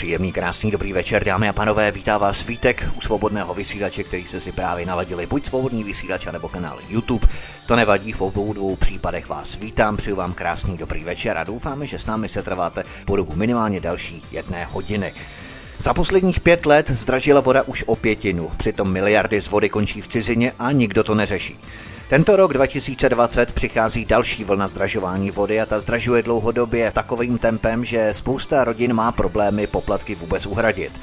Příjemný, krásný, dobrý večer, dámy a panové, vítá vás Svítek u svobodného vysílače, který jste si právě naladili, buď svobodný vysílač, nebo kanál YouTube. To nevadí, v obou dvou případech vás vítám, přeju vám krásný, dobrý večer a doufáme, že s námi se trváte po dobu minimálně další jedné hodiny. Za posledních pět let zdražila voda už o pětinu, přitom miliardy z vody končí v cizině a nikdo to neřeší. Tento rok 2020 přichází další vlna zdražování vody a ta zdražuje dlouhodobě takovým tempem, že spousta rodin má problémy poplatky vůbec uhradit.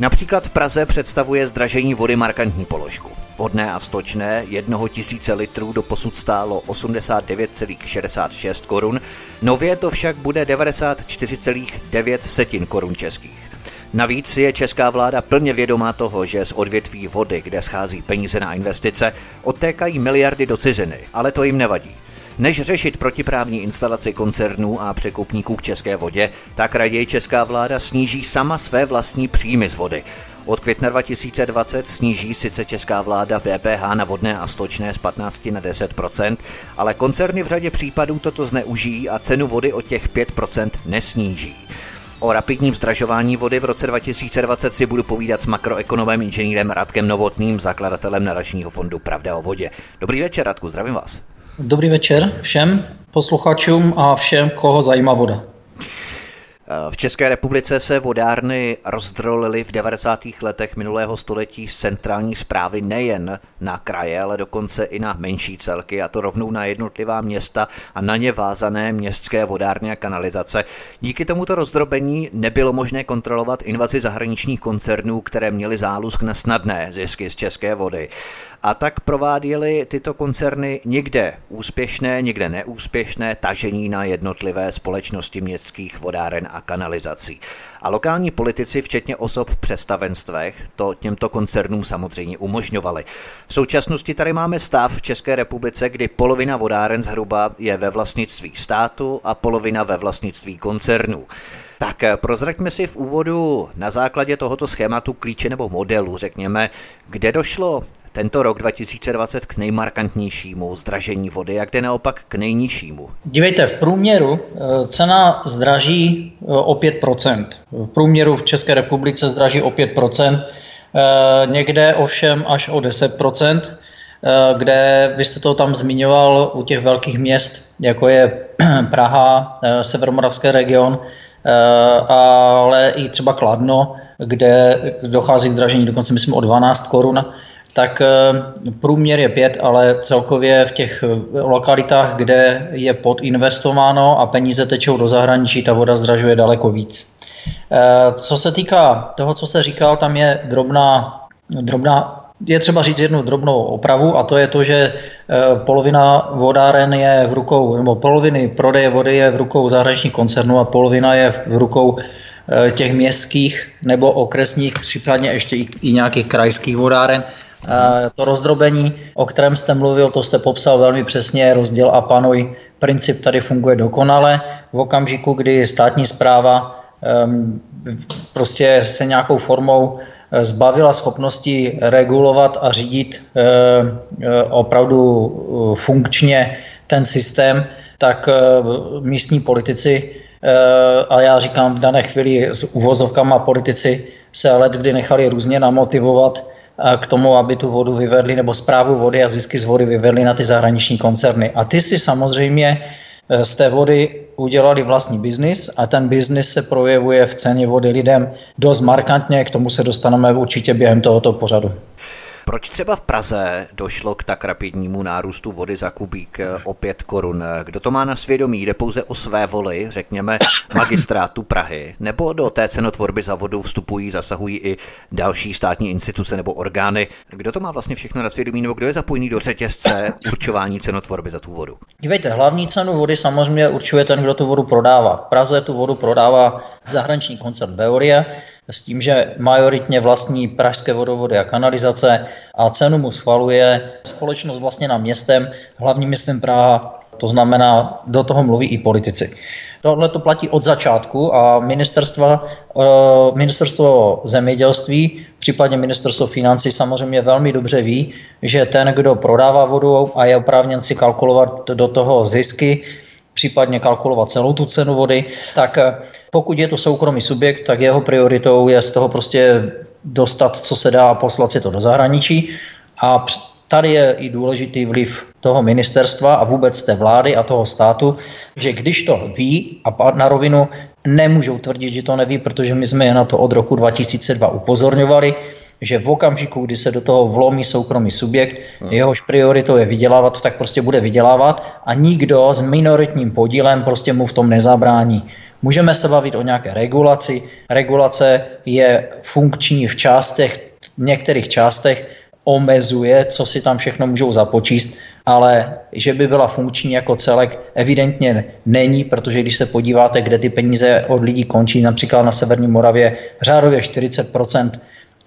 Například v Praze představuje zdražení vody markantní položku. Vodné a stočné jednoho tisíce litrů do posud stálo 89,66 korun, nově to však bude 94,9 setin korun českých. Navíc je česká vláda plně vědomá toho, že z odvětví vody, kde schází peníze na investice, odtékají miliardy do ciziny, ale to jim nevadí. Než řešit protiprávní instalaci koncernů a překupníků k české vodě, tak raději česká vláda sníží sama své vlastní příjmy z vody. Od května 2020 sníží sice česká vláda PPH na vodné a stočné z 15 na 10% ale koncerny v řadě případů toto zneužijí a cenu vody o těch 5% nesníží. O rapidním zdražování vody v roce 2020 si budu povídat s makroekonomem inženýrem Radkem Novotným, zakladatelem nadačního fondu Pravda o vodě. Dobrý večer, Radku, zdravím vás. Dobrý večer všem posluchačům a všem, koho zajímá voda. V České republice se vodárny rozdrolily v 90. letech minulého století z centrální zprávy nejen na kraje, ale dokonce i na menší celky, a to rovnou na jednotlivá města a na ně vázané městské vodárny a kanalizace. Díky tomuto rozdrobení nebylo možné kontrolovat invazi zahraničních koncernů, které měly zálusk na snadné zisky z české vody. A tak prováděly tyto koncerny někde úspěšné, někde neúspěšné tažení na jednotlivé společnosti městských vodáren a kanalizací. A lokální politici, včetně osob v představenstvech, to těmto koncernům samozřejmě umožňovali. V současnosti tady máme stav v České republice, kdy polovina vodáren zhruba je ve vlastnictví státu a polovina ve vlastnictví koncernů. Tak prozraďme si v úvodu na základě tohoto schématu klíče nebo modelu, řekněme, kde došlo tento rok 2020 k nejmarkantnějšímu zdražení vody a kde naopak k nejnižšímu? Dívejte, v průměru eh, cena zdraží eh, o 5%. V průměru v České republice zdraží o 5%, eh, někde ovšem až o 10%, kde vy jste to tam zmiňoval u těch velkých měst, jako je Praha, Severomoravský region, ale i třeba Kladno, kde dochází k zdražení dokonce myslím o 12 korun tak eh, průměr je 5, ale celkově v těch eh, lokalitách, kde je podinvestováno a peníze tečou do zahraničí, ta voda zdražuje daleko víc. Eh, co se týká toho, co jste říkal, tam je drobná, drobná je třeba říct jednu drobnou opravu a to je to, že polovina vodáren je v rukou, nebo poloviny prodeje vody je v rukou zahraničních koncernů a polovina je v rukou těch městských nebo okresních, případně ještě i nějakých krajských vodáren. To rozdrobení, o kterém jste mluvil, to jste popsal velmi přesně, rozděl a panuj. Princip tady funguje dokonale. V okamžiku, kdy státní zpráva prostě se nějakou formou eh, zbavila schopnosti regulovat a řídit eh, eh, opravdu funkčně ten systém, tak místní politici, a já říkám v dané chvíli s uvozovkama politici, se let kdy nechali různě namotivovat k tomu, aby tu vodu vyvedli, nebo zprávu vody a zisky z vody vyvedli na ty zahraniční koncerny. A ty si samozřejmě eh, z té vody udělali vlastní biznis a ten biznis se projevuje v ceně vody lidem dost markantně, k tomu se dostaneme určitě během tohoto pořadu. Proč třeba v Praze došlo k tak rapidnímu nárůstu vody za kubík eh, o 5 korun? Kdo to má na svědomí? Jde pouze o své voli, řekněme, magistrátu Prahy? Nebo do té cenotvorby za vodu vstupují, zasahují i další státní instituce nebo orgány? Kdo to má vlastně všechno na svědomí, nebo kdo je zapojený do řetězce určování cenotvorby za tu vodu? Dívejte, hlavní cenu vody samozřejmě určuje ten, kdo tu vodu prodává. V Praze tu vodu prodává zahraniční koncern Veolia, s tím, že majoritně vlastní pražské vodovody a kanalizace a cenu mu schvaluje společnost vlastně na městem, hlavním městem Praha, to znamená, do toho mluví i politici. Tohle to platí od začátku a ministerstva, eh, ministerstvo zemědělství, případně ministerstvo financí samozřejmě velmi dobře ví, že ten, kdo prodává vodu a je oprávněn si kalkulovat do toho zisky, případně kalkulovat celou tu cenu vody, tak eh, pokud je to soukromý subjekt, tak jeho prioritou je z toho prostě dostat, co se dá, a poslat si to do zahraničí. A tady je i důležitý vliv toho ministerstva a vůbec té vlády a toho státu, že když to ví a na rovinu nemůžou tvrdit, že to neví, protože my jsme je na to od roku 2002 upozorňovali, že v okamžiku, kdy se do toho vlomí soukromý subjekt, hmm. jehož prioritou je vydělávat, tak prostě bude vydělávat a nikdo s minoritním podílem prostě mu v tom nezabrání. Můžeme se bavit o nějaké regulaci. Regulace je funkční v částech, v některých částech omezuje, co si tam všechno můžou započíst, ale že by byla funkční jako celek, evidentně není, protože když se podíváte, kde ty peníze od lidí končí, například na Severní Moravě, řádově 40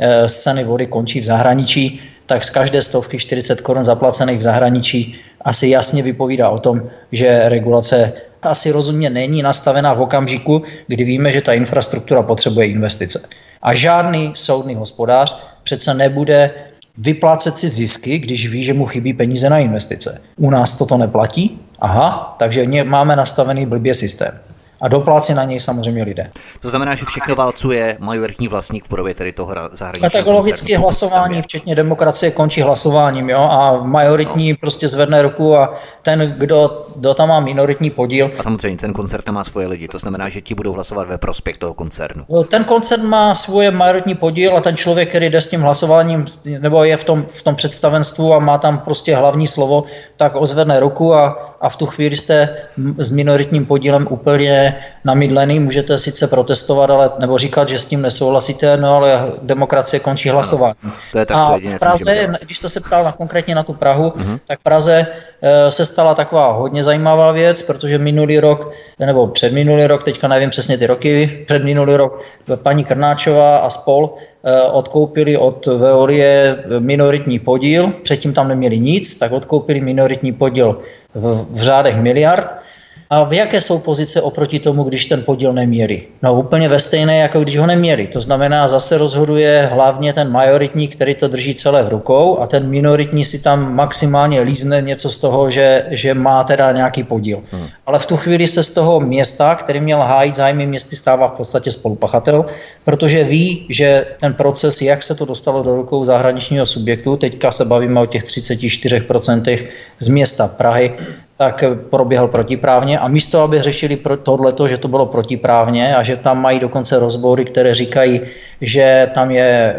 Eh, ceny vody končí v zahraničí, tak z každé stovky 40 korun zaplacených v zahraničí asi jasně vypovídá o tom, že regulace asi rozumně není nastavená v okamžiku, kdy víme, že ta infrastruktura potřebuje investice. A žádný soudný hospodář přece nebude vyplácet si zisky, když ví, že mu chybí peníze na investice. U nás toto neplatí? Aha, takže máme nastavený blbě systém a doplácí na něj samozřejmě lidé. To znamená, že všechno válcuje majoritní vlastník v podobě tedy toho zahraničního. A tak logicky hlasování, včetně demokracie, končí hlasováním, jo, a majoritní no. prostě zvedne ruku a ten, kdo, kdo tam má minoritní podíl. A samozřejmě ten koncert má svoje lidi, to znamená, že ti budou hlasovat ve prospěch toho koncernu. Ten koncert má svoje majoritní podíl a ten člověk, který jde s tím hlasováním, nebo je v tom, v tom představenstvu a má tam prostě hlavní slovo, tak ozvedne ruku a, a v tu chvíli jste s minoritním podílem úplně namydlený, můžete sice protestovat, ale nebo říkat, že s tím nesouhlasíte, no ale demokracie končí hlasování. No, to je tak a v Praze, když jste se ptal na, konkrétně na tu Prahu, uh-huh. tak v Praze e, se stala taková hodně zajímavá věc, protože minulý rok, nebo před minulý rok, teďka nevím přesně ty roky, před minulý rok paní Krnáčová a spol e, odkoupili od Veolie minoritní podíl, předtím tam neměli nic, tak odkoupili minoritní podíl v, v řádech miliard a v jaké jsou pozice oproti tomu, když ten podíl neměli? No úplně ve stejné, jako když ho neměli. To znamená, zase rozhoduje hlavně ten majoritní, který to drží celé v rukou a ten minoritní si tam maximálně lízne něco z toho, že, že má teda nějaký podíl. Hmm. Ale v tu chvíli se z toho města, který měl hájit zájmy městy, stává v podstatě spolupachatel, protože ví, že ten proces, jak se to dostalo do rukou zahraničního subjektu, teďka se bavíme o těch 34% z města Prahy, tak proběhl protiprávně a místo, aby řešili tohleto, že to bylo protiprávně a že tam mají dokonce rozbory, které říkají, že tam je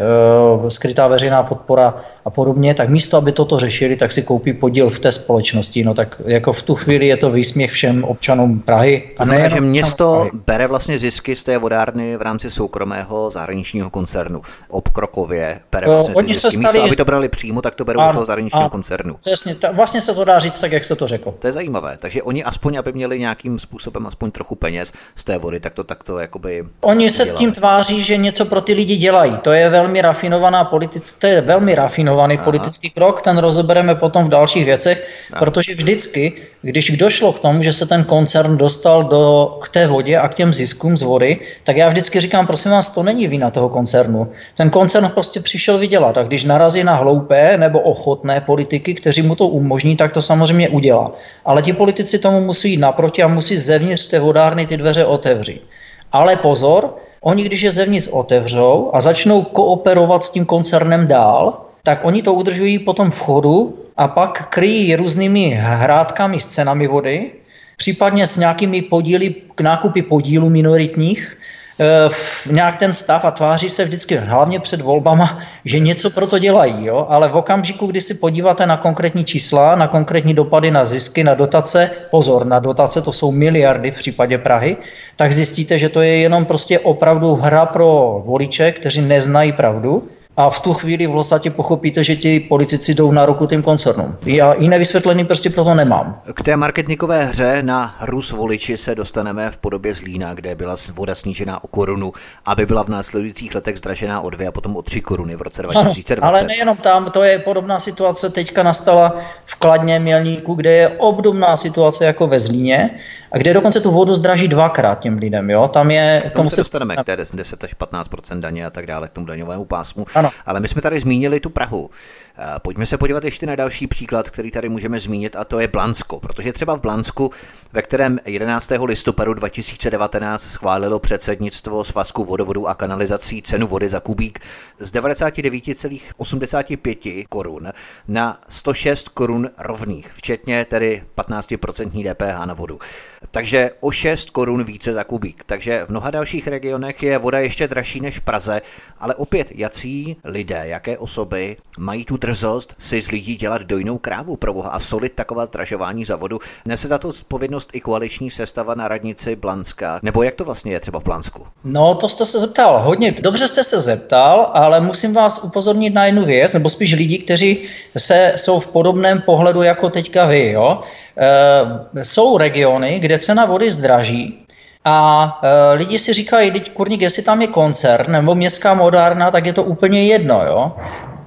uh, skrytá veřejná podpora a podobně, tak místo, aby toto řešili, tak si koupí podíl v té společnosti. No tak jako v tu chvíli je to výsměch všem občanům Prahy. To znamená, že město Prahy. bere vlastně zisky z té vodárny v rámci soukromého zahraničního koncernu. Obkrokově bere vlastně Oni zisky. Se stali... Místo, aby to brali přímo, tak to berou ano, toho zahraničního ano, koncernu. Přesně, vlastně se to dá říct tak, jak jste to řekl. To je zajímavé. Takže oni aspoň, aby měli nějakým způsobem aspoň trochu peněz z té vody, tak to takto jakoby Oni se dělali. tím tváří, že něco pro ty lidi dělají. To je velmi rafinovaná politická, to je velmi rafinovaný Aha. politický krok, ten rozebereme potom v dalších věcech, Aha. protože vždycky, když došlo k tomu, že se ten koncern dostal do, k té vodě a k těm ziskům z vody, tak já vždycky říkám, prosím vás, to není vina toho koncernu. Ten koncern prostě přišel vydělat a když narazí na hloupé nebo ochotné politiky, kteří mu to umožní, tak to samozřejmě udělá. Ale ti politici tomu musí jít naproti a musí zevnitř té vodárny ty dveře otevřít. Ale pozor, oni když je zevnitř otevřou a začnou kooperovat s tím koncernem dál, tak oni to udržují potom v chodu a pak kryjí různými hrádkami s cenami vody, případně s nějakými podíly, k nákupy podílů minoritních, v nějak ten stav a tváří se vždycky, hlavně před volbama, že něco pro to dělají, jo? ale v okamžiku, kdy si podíváte na konkrétní čísla, na konkrétní dopady na zisky, na dotace, pozor, na dotace to jsou miliardy v případě Prahy, tak zjistíte, že to je jenom prostě opravdu hra pro voliče, kteří neznají pravdu a v tu chvíli v podstatě pochopíte, že ti politici jdou na ruku tím koncernům. Já jiné vysvětlení prostě proto nemám. K té marketingové hře na Rus voliči se dostaneme v podobě Zlína, kde byla voda snížená o korunu, aby byla v následujících letech zdražená o dvě a potom o tři koruny v roce 2020. Ano, ale nejenom tam, to je podobná situace, teďka nastala v Kladně Mělníku, kde je obdobná situace jako ve Zlíně a kde dokonce tu vodu zdraží dvakrát těm lidem. Jo? Tam je, k tomu, tomu se dostaneme k té 10 až 15% daně a tak dále, k tomu daňovému pásmu. Ano. Ale my jsme tady zmínili tu Prahu. Eh, pojďme se podívat ještě na další příklad, který tady můžeme zmínit, a to je Blansko. Protože třeba v Blansku, ve kterém 11. listopadu 2019 schválilo předsednictvo Svazku vodovodu a kanalizací cenu vody za kubík z 99,85 korun na 106 korun rovných, včetně tedy 15% DPH na vodu. Takže o 6 korun více za kubík. Takže v mnoha dalších regionech je voda ještě dražší než v Praze, ale opět, jací lidé, jaké osoby mají tu drzost si z lidí dělat dojnou krávu pro boha a solit taková zdražování za vodu. Nese za to odpovědnost i koaliční sestava na radnici Blanska. Nebo jak to vlastně je třeba v Blansku? No, to jste se zeptal hodně. Dobře jste se zeptal, ale musím vás upozornit na jednu věc, nebo spíš lidi, kteří se, jsou v podobném pohledu jako teďka vy. Jo? E, jsou regiony, kde cena vody zdraží, a e, lidi si říkají, teď kurník, jestli tam je koncern nebo městská modárna, tak je to úplně jedno. Jo?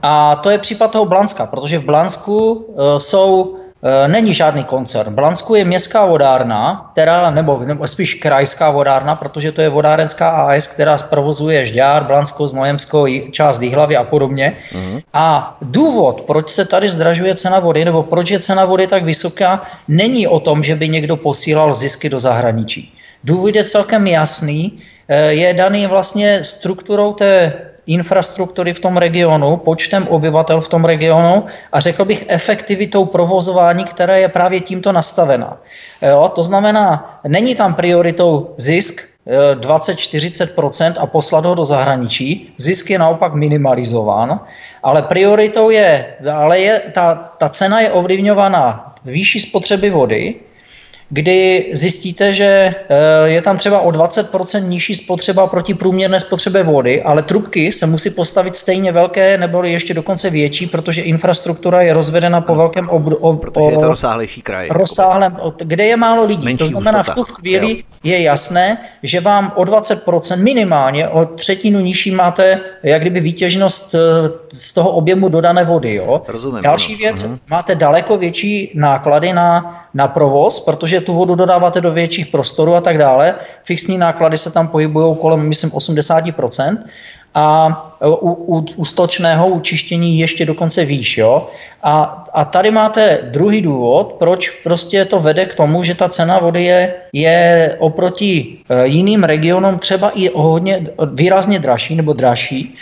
A to je případ toho Blanska, protože v Blansku uh, jsou e, Není žádný koncern. V Blansku je městská vodárna, která, nebo, nebo spíš krajská vodárna, protože to je vodárenská AS, která zprovozuje Žďár, Blansko, Znojemsko, část Výhlavy a podobně. Uh-huh. A důvod, proč se tady zdražuje cena vody, nebo proč je cena vody tak vysoká, není o tom, že by někdo posílal zisky do zahraničí. Důvod je celkem jasný, e, je daný vlastně strukturou té infrastruktury v tom regionu, počtem obyvatel v tom regionu a řekl bych efektivitou provozování, která je právě tímto nastavena. Jo, to znamená, není tam prioritou zisk 20-40% eh, a poslat ho do zahraničí. Zisk je naopak minimalizován, ale prioritou je, ale je, ta, ta cena je ovlivňovaná výší spotřeby vody, kdy zjistíte, že eh, je tam třeba o 20% nižší spotřeba proti průměrné spotřebě vody, ale trubky se musí postavit stejně velké nebo ještě dokonce větší, protože infrastruktura je rozvedena po velkém ob, ob, Protože je to rozsáhlejší kraj. Rozsáhlém, kde je málo lidí. Menší to znamená, v tu chvíli jo. Je jasné, že vám o 20% minimálně, o třetinu nižší máte jak kdyby výtěžnost eh, z toho objemu dodané vody. Jo? Rozumím, Další ano. věc, uh-huh. máte daleko větší náklady na, na provoz, protože protože tu vodu dodáváte do větších prostorů a tak dále. Fixní náklady se tam pohybují kolem, myslím, 80%. A u, u, u stočného učištění ještě dokonce výš. Jo? A, a tady máte druhý důvod, proč prostě to vede k tomu, že ta cena vody je, je oproti e, jiným regionům třeba i hodně výrazně dražší nebo dražší.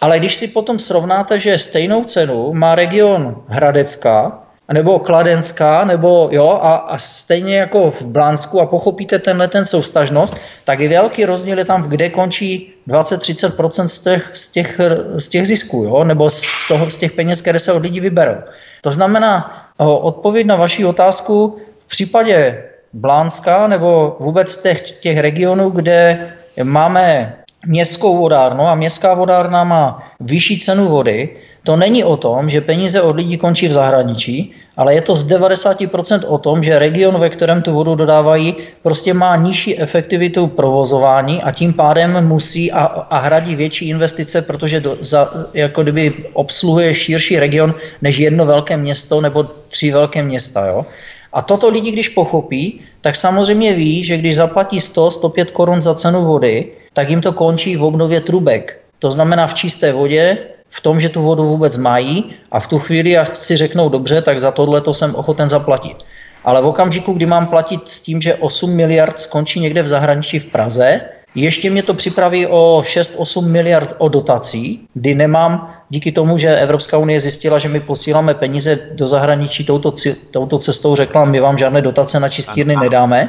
Ale když si potom srovnáte, že stejnou cenu má region Hradecka, nebo Kladenská, nebo jo, a, a stejně jako v Blánsku a pochopíte tenhle ten soustažnost, tak je velký rozdíl je tam, kde končí 20-30% z těch, z, těch, z těch zisků, jo, nebo z, toho, z těch peněz, které se od lidí vyberou. To znamená, odpověď na vaši otázku v případě Blánska nebo vůbec těch, těch regionů, kde máme městskou vodárnu a městská vodárna má vyšší cenu vody, to není o tom, že peníze od lidí končí v zahraničí, ale je to z 90% o tom, že region, ve kterém tu vodu dodávají, prostě má nižší efektivitu provozování a tím pádem musí a, a hradí větší investice, protože do, za, jako kdyby obsluhuje širší region než jedno velké město nebo tři velké města. Jo? A toto lidi, když pochopí, tak samozřejmě ví, že když zaplatí 100-105 korun za cenu vody, tak jim to končí v obnově trubek. To znamená v čisté vodě, v tom, že tu vodu vůbec mají a v tu chvíli, jak si řeknou dobře, tak za tohle to jsem ochoten zaplatit. Ale v okamžiku, kdy mám platit s tím, že 8 miliard skončí někde v zahraničí v Praze, ještě mě to připraví o 6-8 miliard o dotací, kdy nemám, díky tomu, že Evropská unie zjistila, že my posíláme peníze do zahraničí touto, touto cestou, řekla, my vám žádné dotace na čistírny nedáme.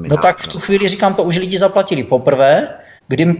No tak v tu chvíli říkám, to už lidi zaplatili poprvé, kdy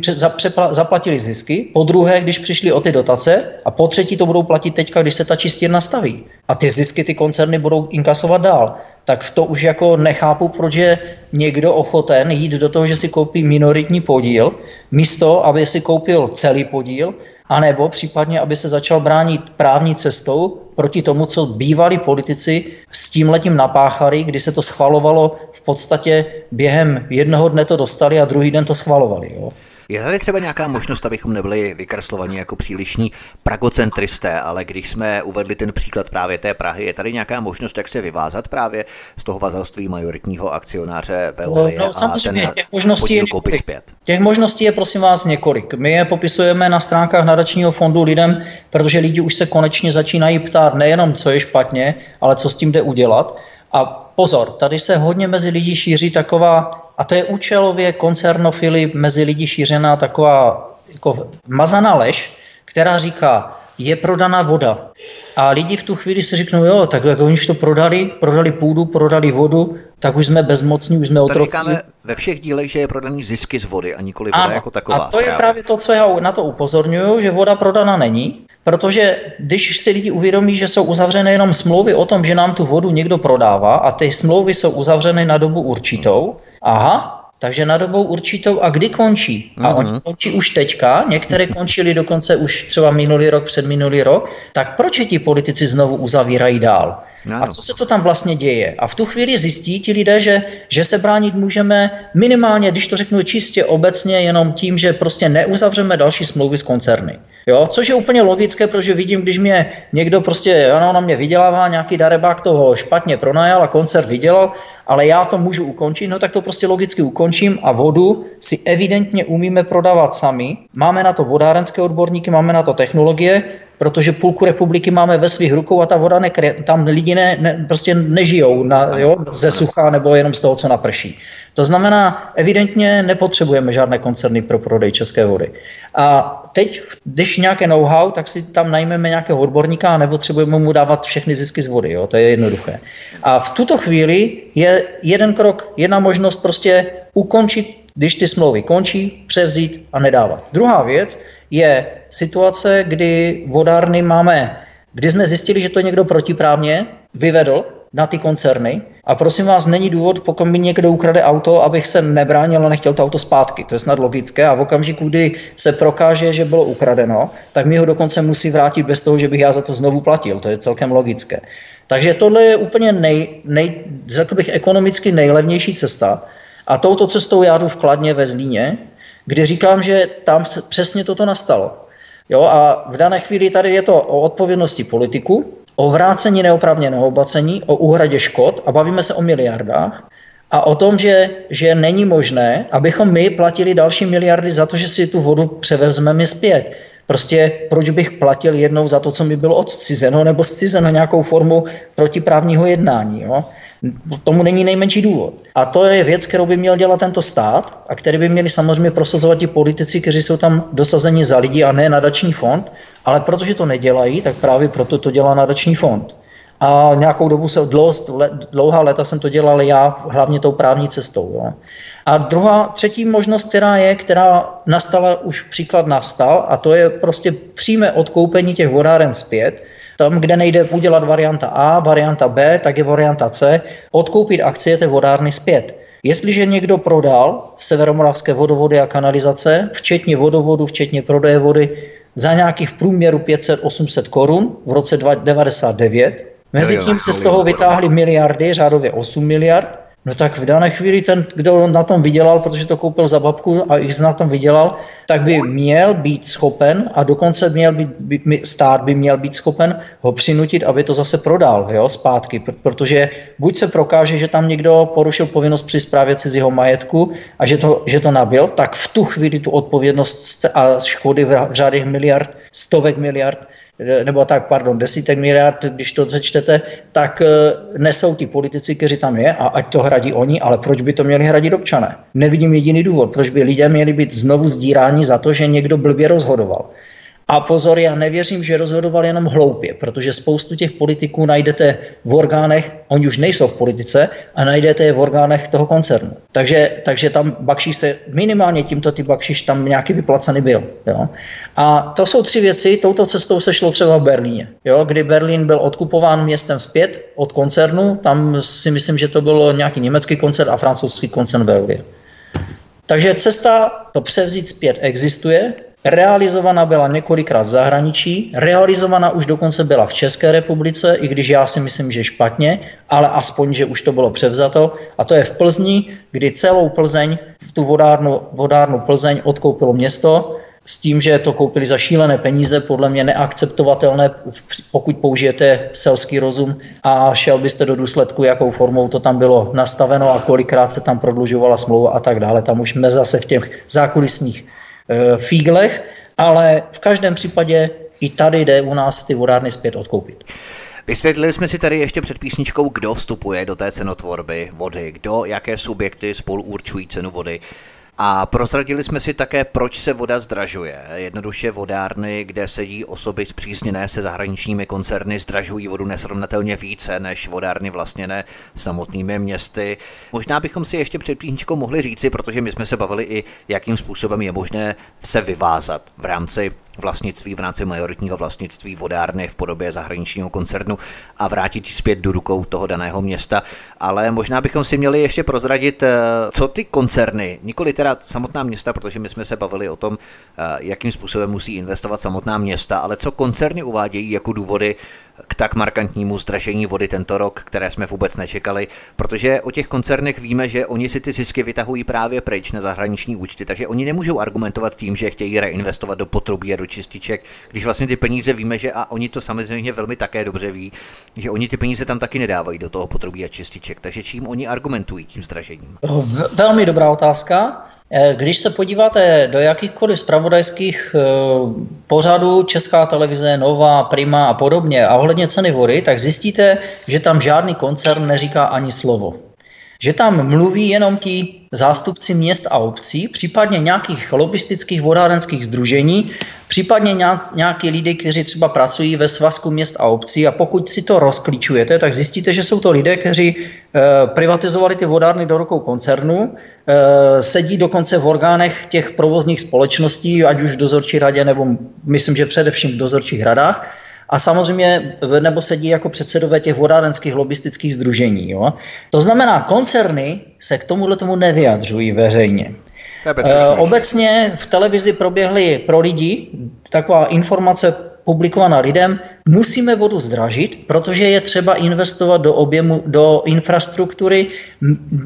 zaplatili zisky, po druhé, když přišli o ty dotace a po třetí to budou platit teďka, když se ta čistírna nastaví. A ty zisky ty koncerny budou inkasovat dál. Tak to už jako nechápu, proč je někdo ochoten jít do toho, že si koupí minoritní podíl, místo, aby si koupil celý podíl anebo případně, aby se začal bránit právní cestou proti tomu, co bývalí politici s tím letím napáchali, kdy se to schvalovalo v podstatě během jednoho dne to dostali a druhý den to schvalovali. Jo. Je tady třeba nějaká možnost, abychom nebyli vykreslovaní jako přílišní pragocentristé, ale když jsme uvedli ten příklad právě té Prahy, je tady nějaká možnost, jak se vyvázat právě z toho vazalství majoritního akcionáře Veolie no, no, samozřejmě, a ten těch možností je koupit zpět? Těch možností je prosím vás několik. My je popisujeme na stránkách nadačního fondu lidem, protože lidi už se konečně začínají ptát nejenom, co je špatně, ale co s tím jde udělat. A pozor, tady se hodně mezi lidi šíří taková, a to je účelově koncernofily mezi lidi šířená taková jako mazaná lež, která říká, je prodaná voda. A lidi v tu chvíli si řeknou, jo, tak jak oni to prodali, prodali půdu, prodali vodu, tak už jsme bezmocní, už jsme otroci. říkáme ve všech dílech, že je prodaný zisky z vody a nikoli voda ano, jako taková. A to je právě to, co já na to upozorňuju, že voda prodaná není, protože když si lidi uvědomí, že jsou uzavřené jenom smlouvy o tom, že nám tu vodu někdo prodává a ty smlouvy jsou uzavřeny na dobu určitou, aha, takže na dobou určitou a kdy končí. A mm-hmm. oni končí už teďka, některé končily dokonce už třeba minulý rok, před minulý rok, tak proč je ti politici znovu uzavírají dál? No. A co se to tam vlastně děje? A v tu chvíli zjistí ti lidé, že, že se bránit můžeme minimálně, když to řeknu čistě obecně, jenom tím, že prostě neuzavřeme další smlouvy s koncerny. Jo, což je úplně logické, protože vidím, když mě někdo prostě, ano, na mě vydělává, nějaký darebák toho špatně pronajal a koncert vydělal, ale já to můžu ukončit, no tak to prostě logicky ukončím a vodu si evidentně umíme prodávat sami. Máme na to vodárenské odborníky, máme na to technologie, protože půlku republiky máme ve svých rukou a ta voda nekry, tam lidi ne, ne, prostě nežijou na, jo, ze sucha nebo jenom z toho, co naprší. To znamená, evidentně nepotřebujeme žádné koncerny pro prodej české vody. A teď, když nějaké know-how, tak si tam najmeme nějakého odborníka a nepotřebujeme mu dávat všechny zisky z vody. Jo? To je jednoduché. A v tuto chvíli je jeden krok, jedna možnost prostě ukončit, když ty smlouvy končí, převzít a nedávat. Druhá věc je situace, kdy vodárny máme, kdy jsme zjistili, že to někdo protiprávně vyvedl na ty koncerny. A prosím vás, není důvod, pokud mi někdo ukrade auto, abych se nebránil a nechtěl to auto zpátky. To je snad logické. A v okamžiku, kdy se prokáže, že bylo ukradeno, tak mi ho dokonce musí vrátit bez toho, že bych já za to znovu platil. To je celkem logické. Takže tohle je úplně nej, nej, řekl bych, ekonomicky nejlevnější cesta. A touto cestou já jdu vkladně ve Zlíně, kde říkám, že tam přesně toto nastalo. Jo, a v dané chvíli tady je to o odpovědnosti politiku, o vrácení neopravněného obacení, o úhradě škod a bavíme se o miliardách a o tom, že, že není možné, abychom my platili další miliardy za to, že si tu vodu převezmeme zpět. Prostě proč bych platil jednou za to, co mi bylo odcizeno nebo zcizeno nějakou formu protiprávního jednání. Jo? Tomu není nejmenší důvod. A to je věc, kterou by měl dělat tento stát a který by měli samozřejmě prosazovat ti politici, kteří jsou tam dosazeni za lidi a ne nadační fond, ale protože to nedělají, tak právě proto to dělá nadační fond. A nějakou dobu se dlouhá léta jsem to dělal já, hlavně tou právní cestou. Jo. A druhá, třetí možnost, která je, která nastala, už příklad nastal, a to je prostě přímé odkoupení těch vodáren zpět. Tam, kde nejde udělat varianta A, varianta B, tak je varianta C, odkoupit akcie té vodárny zpět. Jestliže někdo prodal v severomoravské vodovody a kanalizace, včetně vodovodu, včetně prodeje vody, za nějakých v průměru 500-800 korun v roce 1999, Mezitím se z toho vytáhly miliardy, řádově 8 miliard, No tak v dané chvíli ten, kdo na tom vydělal, protože to koupil za babku a X na tom vydělal, tak by měl být schopen a dokonce měl být, by, stát by měl být schopen ho přinutit, aby to zase prodal jo, zpátky, protože buď se prokáže, že tam někdo porušil povinnost při zprávě cizího majetku a že to, že to nabil, tak v tu chvíli tu odpovědnost a škody v řádech miliard, stovek miliard nebo tak, pardon, desítek miliard, když to začtete, tak eh, nesou ti politici, kteří tam je a ať to hradí oni, ale proč by to měli hradit občané? Nevidím jediný důvod, proč by lidé měli být znovu zdíráni za to, že někdo blbě rozhodoval. A pozor, já nevěřím, že rozhodovali jenom hloupě, protože spoustu těch politiků najdete v orgánech, oni už nejsou v politice, a najdete je v orgánech toho koncernu. Takže, takže tam Bakší se, minimálně tímto ty Bakšiš tam nějaký vyplacený byl. Jo? A to jsou tři věci, touto cestou se šlo třeba v Berlíně, jo? kdy Berlín byl odkupován městem zpět od koncernu, tam si myslím, že to bylo nějaký německý koncert a francouzský koncern Veolia. Takže cesta to převzít zpět existuje, realizovaná byla několikrát v zahraničí, realizovaná už dokonce byla v České republice, i když já si myslím, že špatně, ale aspoň, že už to bylo převzato. A to je v Plzni, kdy celou Plzeň, tu vodárnu, vodárnu Plzeň odkoupilo město, s tím, že to koupili za šílené peníze, podle mě neakceptovatelné, pokud použijete selský rozum a šel byste do důsledku, jakou formou to tam bylo nastaveno a kolikrát se tam prodlužovala smlouva a tak dále. Tam už jsme zase v těch zákulisních fíglech, ale v každém případě i tady jde u nás ty vodárny zpět odkoupit. Vysvětlili jsme si tady ještě před písničkou, kdo vstupuje do té cenotvorby vody, kdo, jaké subjekty spolu určují cenu vody. A prozradili jsme si také, proč se voda zdražuje. Jednoduše vodárny, kde sedí osoby zpřízněné se zahraničními koncerny, zdražují vodu nesrovnatelně více než vodárny vlastněné samotnými městy. Možná bychom si ještě před písničkou mohli říci, protože my jsme se bavili i, jakým způsobem je možné se vyvázat v rámci vlastnictví, v rámci majoritního vlastnictví vodárny v podobě zahraničního koncernu a vrátit ji zpět do rukou toho daného města. Ale možná bychom si měli ještě prozradit, eh, co ty koncerny, nikoli teda samotná města, protože my jsme se bavili o tom, eh, jakým způsobem musí investovat samotná města, ale co koncerny uvádějí jako důvody k tak markantnímu zdražení vody tento rok, které jsme vůbec nečekali, protože o těch koncernech víme, že oni si ty zisky vytahují právě pryč na zahraniční účty, takže oni nemůžou argumentovat tím, že chtějí reinvestovat do potrubí a do čističek, když vlastně ty peníze víme, že a oni to samozřejmě velmi také dobře ví, že oni ty peníze tam taky nedávají do toho potrubí a čističek. Takže čím oni argumentují tím zdražením? Velmi dobrá otázka. Eh, když se podíváte do jakýchkoliv spravodajských eh, pořadů Česká televize, Nova, Prima a podobně a ohledně ceny vody, tak zjistíte, že tam žádný koncern neříká ani slovo že tam mluví jenom ti zástupci měst a obcí, případně nějakých lobistických vodárenských združení, případně nějaký lidi, kteří třeba pracují ve svazku měst a obcí. A pokud si to rozklíčujete, tak zjistíte, že jsou to lidé, kteří e, privatizovali ty vodárny do rukou koncernu, e, sedí dokonce v orgánech těch provozních společností, ať už v dozorčí radě nebo myslím, že především v dozorčích radách, a samozřejmě nebo sedí jako předsedové těch vodárenských lobistických združení. Jo? To znamená, koncerny se k tomuhle tomu nevyjadřují veřejně. E, obecně v televizi proběhly pro lidi taková informace publikovaná lidem, musíme vodu zdražit, protože je třeba investovat do objemu, do infrastruktury.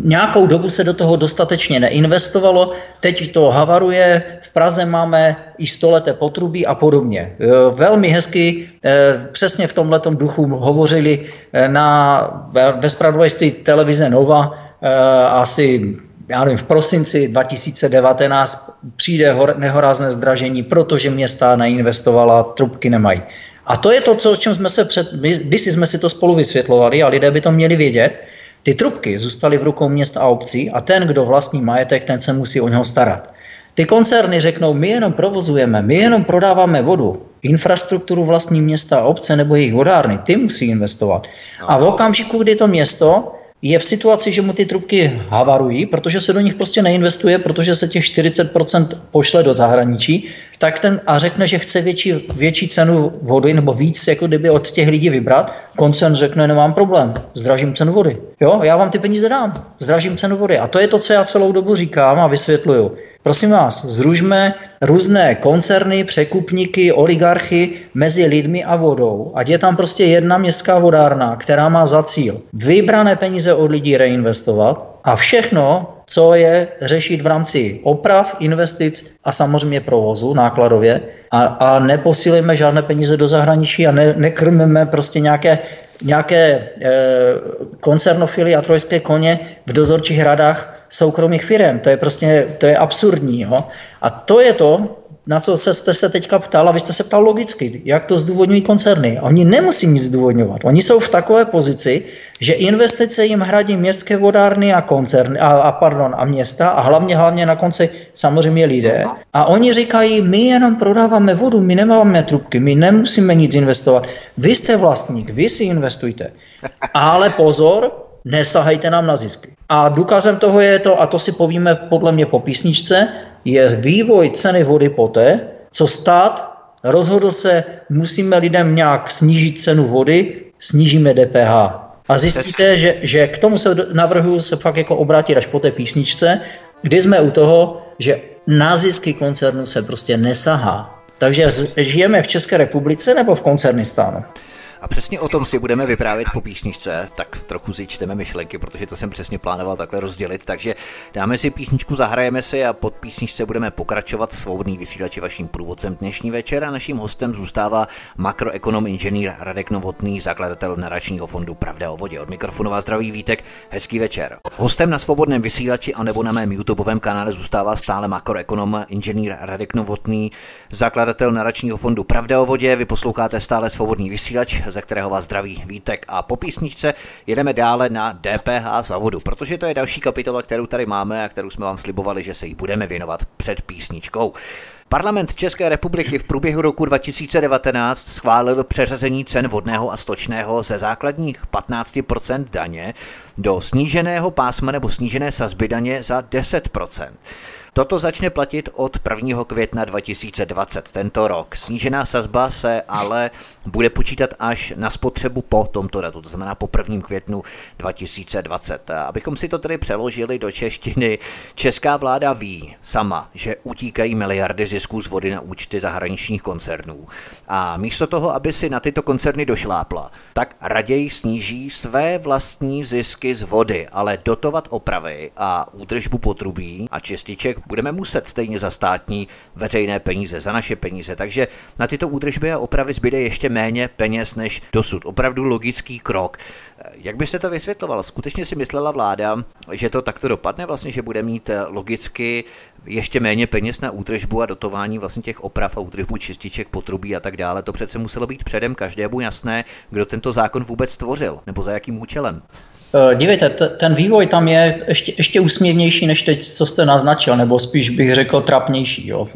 Nějakou dobu se do toho dostatečně neinvestovalo, teď to havaruje, v Praze máme i stoleté potrubí a podobně. E, velmi hezky, e, přesně v tomhle duchu hovořili e, na, ve televize Nova asi já nevím, v prosinci 2019 přijde hor, nehorázné zdražení, protože města neinvestovala, trubky nemají. A to je to, co, o čem jsme se před, když jsme si to spolu vysvětlovali a lidé by to měli vědět, ty trubky zůstaly v rukou měst a obcí a ten, kdo vlastní majetek, ten se musí o něho starat. Ty koncerny řeknou, my jenom provozujeme, my jenom prodáváme vodu. Infrastrukturu vlastní města, obce nebo jejich vodárny, ty musí investovat. A v okamžiku, kdy to město je v situaci, že mu ty trubky havarují, protože se do nich prostě neinvestuje, protože se těch 40% pošle do zahraničí, tak ten a řekne, že chce větší, větší cenu vody nebo víc, jako kdyby od těch lidí vybrat, koncern řekne, nemám problém, zdražím cenu vody. Jo, já vám ty peníze dám, zdražím cenu vody. A to je to, co já celou dobu říkám a vysvětluju. Prosím vás, zružme různé koncerny, překupníky, oligarchy mezi lidmi a vodou. Ať je tam prostě jedna městská vodárna, která má za cíl vybrané peníze od lidí reinvestovat a všechno, co je řešit v rámci oprav, investic a samozřejmě provozu nákladově a, a neposílíme žádné peníze do zahraničí a ne, nekrmíme prostě nějaké nějaké e, koncernofily a trojské koně v dozorčích radách soukromých firm. To je prostě to je absurdní. Jo? A to je to, na co se, jste se teďka ptal, a vy jste se ptal logicky, jak to zdůvodňují koncerny. Oni nemusí nic zdůvodňovat. Oni jsou v takové pozici, že investice jim hradí městské vodárny a koncerny, a, a, pardon, a města a hlavně, hlavně na konci samozřejmě lidé. A oni říkají, my jenom prodáváme vodu, my nemáme trubky, my nemusíme nic investovat. Vy jste vlastník, vy si investujte. Ale pozor, nesahajte nám na zisky. A důkazem toho je to, a to si povíme podle mě po písničce, je vývoj ceny vody poté, co stát rozhodl se, musíme lidem nějak snížit cenu vody, snížíme DPH. A zjistíte, že, že k tomu se navrhuju se fakt jako obrátit až po té písničce, kdy jsme u toho, že na zisky koncernu se prostě nesahá. Takže žijeme v České republice nebo v koncernistánu? A přesně o tom si budeme vyprávět po písničce, tak trochu si čteme myšlenky, protože to jsem přesně plánoval takhle rozdělit. Takže dáme si písničku, zahrajeme si a pod písničce budeme pokračovat. Svobodný vysílač vaším průvodcem dnešní večer a naším hostem zůstává makroekonom inženýr Radek Novotný, zakladatel naračního fondu Pravda o vodě. Od mikrofonu vás zdraví Vítek, hezký večer. Hostem na svobodném vysílači a nebo na mém YouTubeovém kanále zůstává stále makroekonom inženýr Radek Novotný, zakladatel naračního fondu Pravda o vodě. Vy posloucháte stále svobodný vysílač, ze kterého vás zdraví Vítek. A po písničce jedeme dále na DPH za vodu, protože to je další kapitola, kterou tady máme a kterou jsme vám slibovali, že se jí budeme věnovat před písničkou. Parlament České republiky v průběhu roku 2019 schválil přeřazení cen vodného a stočného ze základních 15% daně do sníženého pásma nebo snížené sazby daně za 10%. Toto začne platit od 1. května 2020, tento rok. Snížená sazba se ale bude počítat až na spotřebu po tomto datu, to znamená po 1. květnu 2020. Abychom si to tedy přeložili do češtiny, česká vláda ví sama, že utíkají miliardy zisků z vody na účty zahraničních koncernů. A místo toho, aby si na tyto koncerny došlápla, tak raději sníží své vlastní zisky z vody, ale dotovat opravy a údržbu potrubí a čističek budeme muset stejně za státní veřejné peníze, za naše peníze. Takže na tyto údržby a opravy zbyde ještě méně peněz než dosud. Opravdu logický krok. Jak byste to vysvětloval? Skutečně si myslela vláda, že to takto dopadne, vlastně, že bude mít logicky ještě méně peněz na údržbu a dotování vlastně těch oprav a údržbu čističek, potrubí a tak dále. To přece muselo být předem každému jasné, kdo tento zákon vůbec stvořil, nebo za jakým účelem. Eh, dívejte, ten vývoj tam je ještě, ještě úsměvnější než teď, co jste naznačil, nebo spíš bych řekl trapnější. Jo.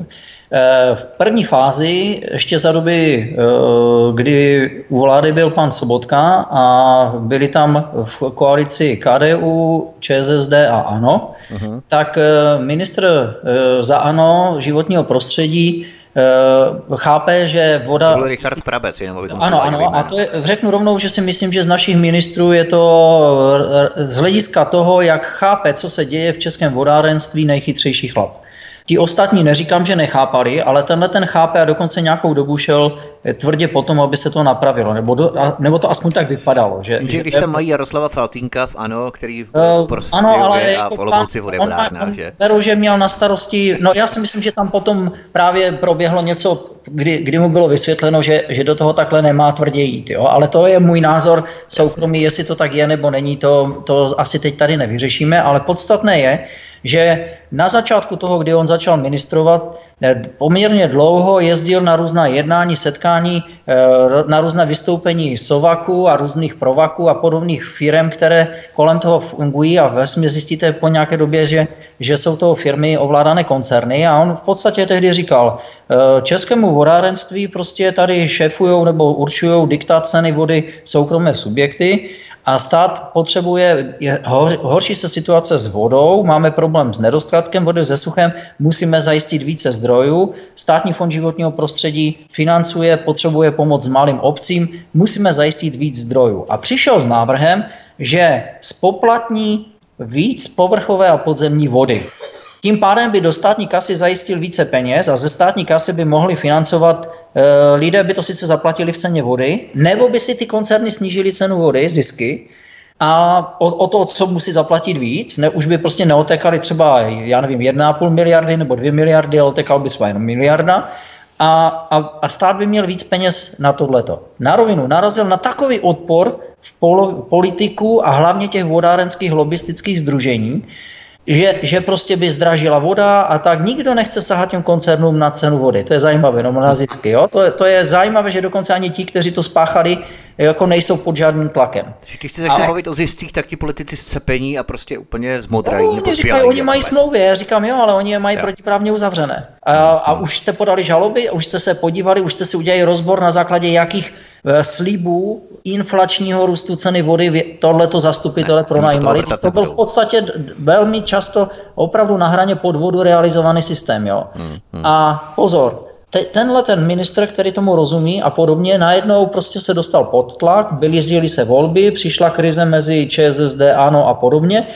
Eh, v první fázi, ještě za doby, eh, kdy u vlády byl pan Sobotka a byli tam v koalici KDU, ČSSD a ANO, uh-huh. tak ministr za ANO životního prostředí Eh, chápe, že voda... To byl Richard Frabec, jenom abychom Ano, ano, a to je, řeknu rovnou, že si myslím, že z našich ministrů je to z hlediska toho, jak chápe, co se děje v českém vodárenství, nejchytřejší chlap. Ti ostatní neříkám, že nechápali, ale tenhle ten chápe a dokonce nějakou dobu šel eh, tvrdě potom, aby se to napravilo, nebo, do, nebo to aspoň tak vypadalo. Že, že když tam mají Jaroslava Faltínka v ANO, který v uh, ano, ale a jako v Olomouci on, on, že? Beru, že měl na starosti, no já si myslím, že tam potom právě proběhlo něco, kdy, kdy mu bylo vysvětleno, že, že do toho takhle nemá tvrdě jít, jo? ale to je můj názor soukromý, jestli to tak je nebo není, to, to asi teď tady nevyřešíme, ale podstatné je, že na začátku toho, kdy on začal ministrovat, eh, poměrně dlouho jezdil na různá jednání, setkání, eh, na různé vystoupení Sovaku a různých provaků a podobných firm, které kolem toho fungují a vesmě zjistíte po nějaké době, že, že jsou to firmy ovládané koncerny a on v podstatě tehdy říkal, eh, českému vodárenství prostě tady šéfují nebo určují diktát ceny vody soukromé subjekty a stát potřebuje, je, hor, horší se situace s vodou, máme problém s nedostatkem vody, se suchem, musíme zajistit více zdrojů. Státní fond životního prostředí financuje, potřebuje pomoc malým obcím, musíme zajistit víc zdrojů. A přišel s návrhem, že spoplatní víc povrchové a podzemní vody. Tím pádem by do státní kasy zajistil více peněz a ze státní kasy by mohli financovat, e, lidé by to sice zaplatili v ceně vody, nebo by si ty koncerny snížili cenu vody, zisky, a o, o to, co musí zaplatit víc, ne, už by prostě neotekali třeba, já nevím, 1,5 miliardy nebo 2 miliardy, ale otekal by třeba jenom miliarda. A, a, a stát by měl víc peněz na tohleto. Na rovinu narazil na takový odpor v polo, politiku a hlavně těch vodárenských lobistických združení, že, že prostě by zdražila voda a tak nikdo nechce sahat těm koncernům na cenu vody. To je zajímavé, no na zisky. Jo? To, je, to je zajímavé, že dokonce ani ti, kteří to spáchali, jako nejsou pod žádným tlakem. Když se začne bavit o ziscích, tak ti politici cepení a prostě úplně zmodrají. No, oni říkají, oni mají smlouvy. Já říkám, jo, ale oni je mají jo. protiprávně uzavřené. A, a už jste podali žaloby, už jste se podívali, už jste si udělali rozbor na základě jakých Eh, slibů inflačního růstu ceny vody tohleto zastupitele pronajímali. To, to byl v podstatě velmi často opravdu na hraně podvodu realizovaný systém. Jo? Hmm, hmm. A pozor, te, tenhle ten ministr, který tomu rozumí a podobně, najednou prostě se dostal pod tlak, byly se volby, přišla krize mezi ČSSD, ANO a podobně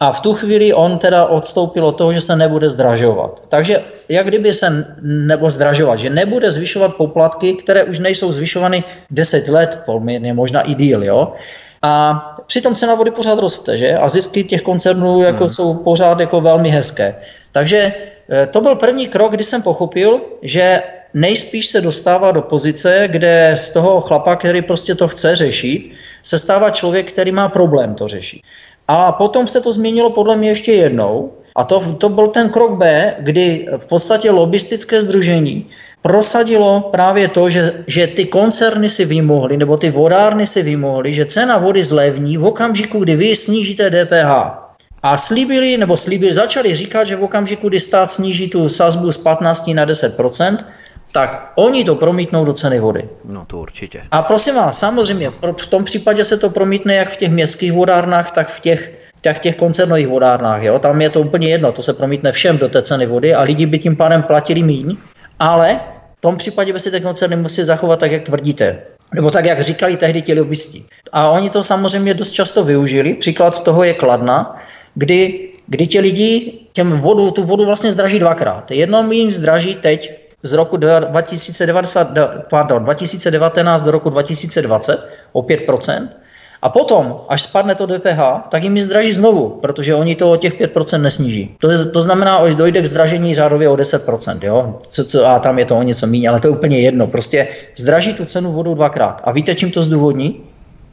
a v tu chvíli on teda odstoupil od toho, že se nebude zdražovat. Takže jak kdyby se nebo zdražovat, že nebude zvyšovat poplatky, které už nejsou zvyšovány 10 let, poměrně možná i díl, jo. A přitom cena vody pořád roste, že? A zisky těch koncernů jako hmm. jsou pořád jako velmi hezké. Takže eh, to byl první krok, kdy jsem pochopil, že nejspíš se dostává do pozice, kde z toho chlapa, který prostě to chce řešit, se stává člověk, který má problém to řešit. A potom se to změnilo podle mě ještě jednou. A to, to byl ten krok B, kdy v podstatě lobistické združení prosadilo právě to, že, že ty koncerny si vymohly, nebo ty vodárny si vymohly, že cena vody zlevní v okamžiku, kdy vy snížíte DPH. A slíbili, nebo slíbili, začali říkat, že v okamžiku, kdy stát sníží tu sazbu z 15 na 10 tak oni to promítnou do ceny vody. No to určitě. A prosím vás, samozřejmě, v tom případě se to promítne jak v těch městských vodárnách, tak v těch, těch, těch koncernových vodárnách. Jo? Tam je to úplně jedno, to se promítne všem do té ceny vody a lidi by tím pádem platili míň, ale v tom případě by si ty koncerny musí zachovat tak, jak tvrdíte. Nebo tak, jak říkali tehdy ti lobbysti. A oni to samozřejmě dost často využili. Příklad toho je Kladna, kdy, kdy ti lidi těm vodu, tu vodu vlastně zdraží dvakrát. Jednou jim zdraží teď z roku 2090, pardon, 2019 do roku 2020 o 5%. A potom, až spadne to DPH, tak jim zdraží znovu, protože oni to o těch 5% nesníží. To, to znamená, že dojde k zdražení řádově o 10%, jo? Co, co, a tam je to o něco méně, ale to je úplně jedno. Prostě zdraží tu cenu vodu dvakrát. A víte, čím to zdůvodní?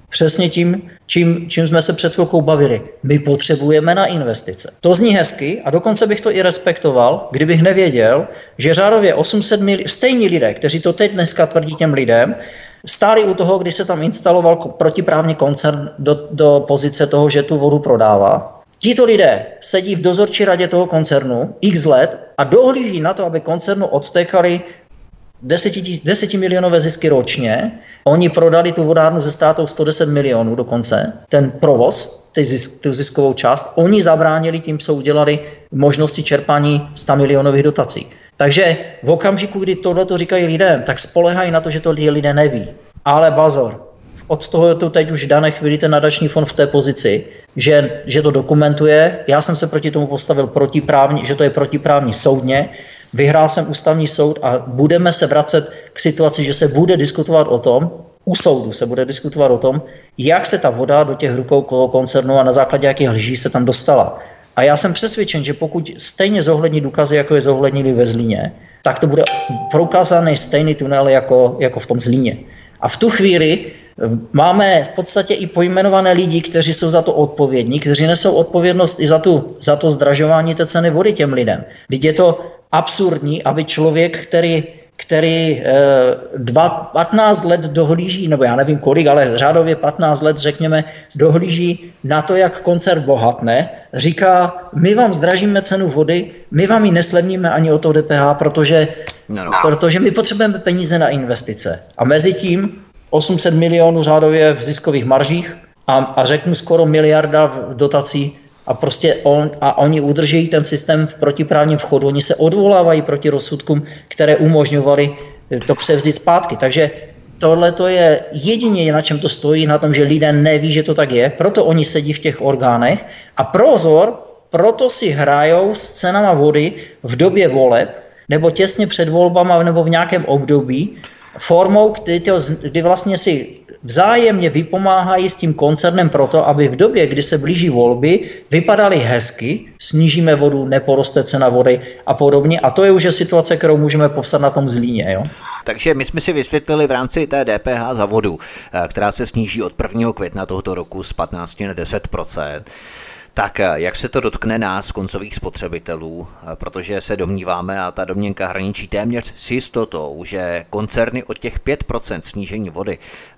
Přesně tím, čím, čím jsme se před chvilkou bavili. My potřebujeme na investice. To zní hezky a dokonce bych to i respektoval, kdybych nevěděl, že řádově 800 mil... stejní lidé, kteří to teď dneska tvrdí těm lidem, stáli u toho, když se tam instaloval protiprávně koncern do, do pozice toho, že tu vodu prodává. Tito lidé sedí v dozorčí radě toho koncernu x let a dohlíží na to, aby koncernu desetimilionové zisky ročně. Oni prodali tu vodárnu ze ztrátou 110 milionů dokonce, ten provoz, ty zisk, tu ziskovou část. Oni zabránili tím, co udělali možnosti čerpání 100 milionových dotací. Takže v okamžiku, kdy tohle to říkají lidem, tak spolehají na to, že to lidé neví. Ale bazor, od toho je to teď už v dané chvíli ten nadační fond v té pozici, že, že to dokumentuje. Já jsem se proti tomu postavil protiprávně, že to je protiprávní soudně, Vyhrál jsem ústavní soud a budeme se vracet k situaci, že se bude diskutovat o tom, u soudu se bude diskutovat o tom, jak se ta voda do těch rukou koncernu a na základě jakých lží se tam dostala. A já jsem přesvědčen, že pokud stejně zohlední důkazy, jako je zohlednili ve Zlíně, tak to bude prokázán stejný tunel jako, jako v tom Zlíně. A v tu chvíli eh, máme v podstatě i pojmenované lidi, kteří jsou za to odpovědní, kteří nesou odpovědnost i za, tu, za to zdražování té ceny vody těm lidem. Teď je to absurdní, aby člověk, který, který eh, dva, 15 let dohlíží, nebo já nevím kolik, ale řádově 15 let, řekněme, dohlíží na to, jak koncert bohatne, říká, my vám zdražíme cenu vody, my vám ji neslevníme ani o to DPH, protože, no, no. protože my potřebujeme peníze na investice. A mezi tím 800 milionů řádově v ziskových maržích a, a řeknu skoro miliarda v dotací a prostě on, a oni udržejí ten systém v protiprávním vchodu, oni se odvolávají proti rozsudkům, které umožňovaly to převzít zpátky. Takže tohle to je jedině, na čem to stojí, na tom, že lidé neví, že to tak je, proto oni sedí v těch orgánech. A prozor, proto si hrajou s cenama vody v době voleb, nebo těsně před volbama, nebo v nějakém období, formou, kdy, to, kdy vlastně si vzájemně vypomáhají s tím koncernem proto, aby v době, kdy se blíží volby, vypadaly hezky, snížíme vodu, neporoste cena vody a podobně. A to je už situace, kterou můžeme popsat na tom zlíně. Jo? Takže my jsme si vysvětlili v rámci té DPH za vodu, eh, která se sníží od 1. května tohoto roku z 15 na 10 Tak jak se to dotkne nás, koncových spotřebitelů, protože se domníváme, a ta domněnka hraničí téměř s jistotou, že koncerny od těch 5% snížení vody,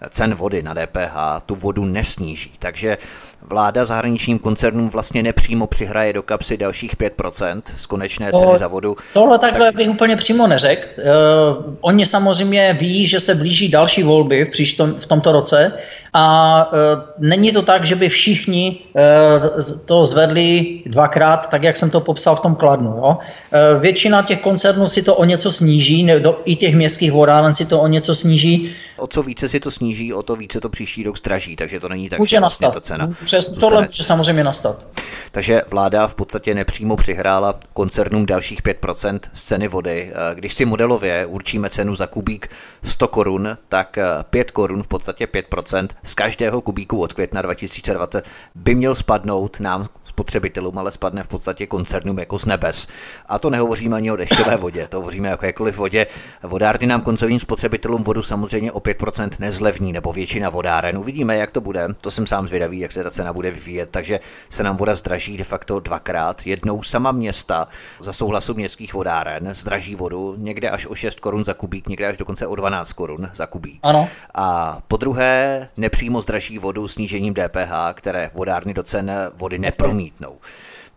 cen vody na DPH, tu vodu nesníží. Takže vláda zahraničním koncernům vlastně nepřímo přihraje do kapsy dalších 5% z konečné ceny to, za vodu. Tohle takhle tak... bych úplně přímo neřekl. Uh, oni samozřejmě ví, že se blíží další volby v, příštom, v tomto roce a uh, není to tak, že by všichni uh, to zvedli dvakrát, tak jak jsem to popsal v tom Kladnu. Jo? Uh, většina těch koncernů si to o něco sníží, ne, do, i těch městských vodáren si to o něco sníží. O co více si to sníží, o to více to příští rok zdraží, takže to není tak, může vlastně nastat. ta cena. Přes, tohle může samozřejmě nastat. Takže vláda v podstatě nepřímo přihrála koncernům dalších 5% z ceny vody. Když si modelově určíme cenu za kubík 100 korun, tak 5 korun, v podstatě 5% z každého kubíku od května 2020 by měl spadnout nám spotřebitelům, ale spadne v podstatě koncernům jako z nebes. A to nehovoříme ani o dešťové vodě, to hovoříme o jakékoliv vodě. Vodárny nám koncovým spotřebitelům vodu samozřejmě o 5% nezlevní, nebo většina vodáren. Uvidíme, jak to bude. To jsem sám zvědavý, jak se ta cena bude vyvíjet, takže se nám voda zdraží de facto dvakrát. Jednou sama města za souhlasu městských vodáren zdraží vodu někde až o 6 korun za kubík, někde až dokonce o 12 korun za kubík. Ano. A po druhé nepřímo zdraží vodu snížením DPH, které vodárny do cen vody nepromítnou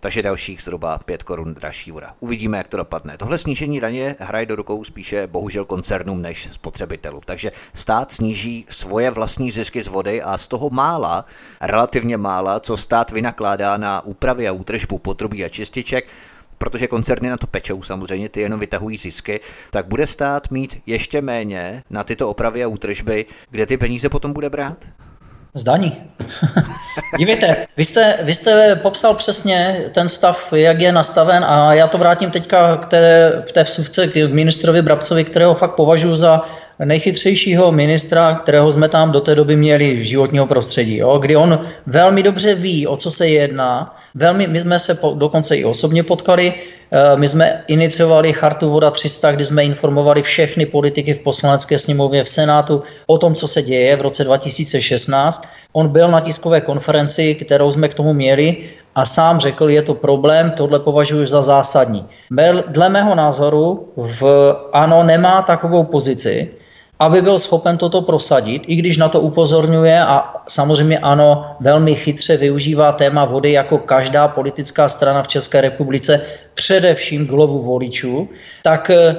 takže dalších zhruba 5 korun dražší voda. Uvidíme, jak to dopadne. Tohle snížení daně hraje do rukou spíše bohužel koncernům než spotřebitelům. Takže stát sníží svoje vlastní zisky z vody a z toho mála, relativně mála, co stát vynakládá na úpravy a útržbu potrubí a čističek, protože koncerny na to pečou samozřejmě, ty jenom vytahují zisky, tak bude stát mít ještě méně na tyto opravy a útržby, kde ty peníze potom bude brát? Zdaní. Dívejte, vy jste, vy jste popsal přesně ten stav, jak je nastaven a já to vrátím teďka k té, v té vsuvce k ministrovi Brabcovi, kterého fakt považuji za nejchytřejšího ministra, kterého jsme tam do té doby měli v životního prostředí, jo? kdy on velmi dobře ví, o co se jedná. Velmi, my jsme se po, dokonce i osobně potkali, eh, my jsme iniciovali Chartu Voda 300, kdy jsme informovali všechny politiky v poslanecké sněmovně v Senátu o tom, co se děje v roce 2016. On byl na tiskové konferenci, kterou jsme k tomu měli a sám řekl, je to problém, tohle považuji za zásadní. Dle mého názoru v ANO nemá takovou pozici, aby byl schopen toto prosadit, i když na to upozorňuje a samozřejmě ano, velmi chytře využívá téma vody jako každá politická strana v České republice, především k lovu voličů, tak eh,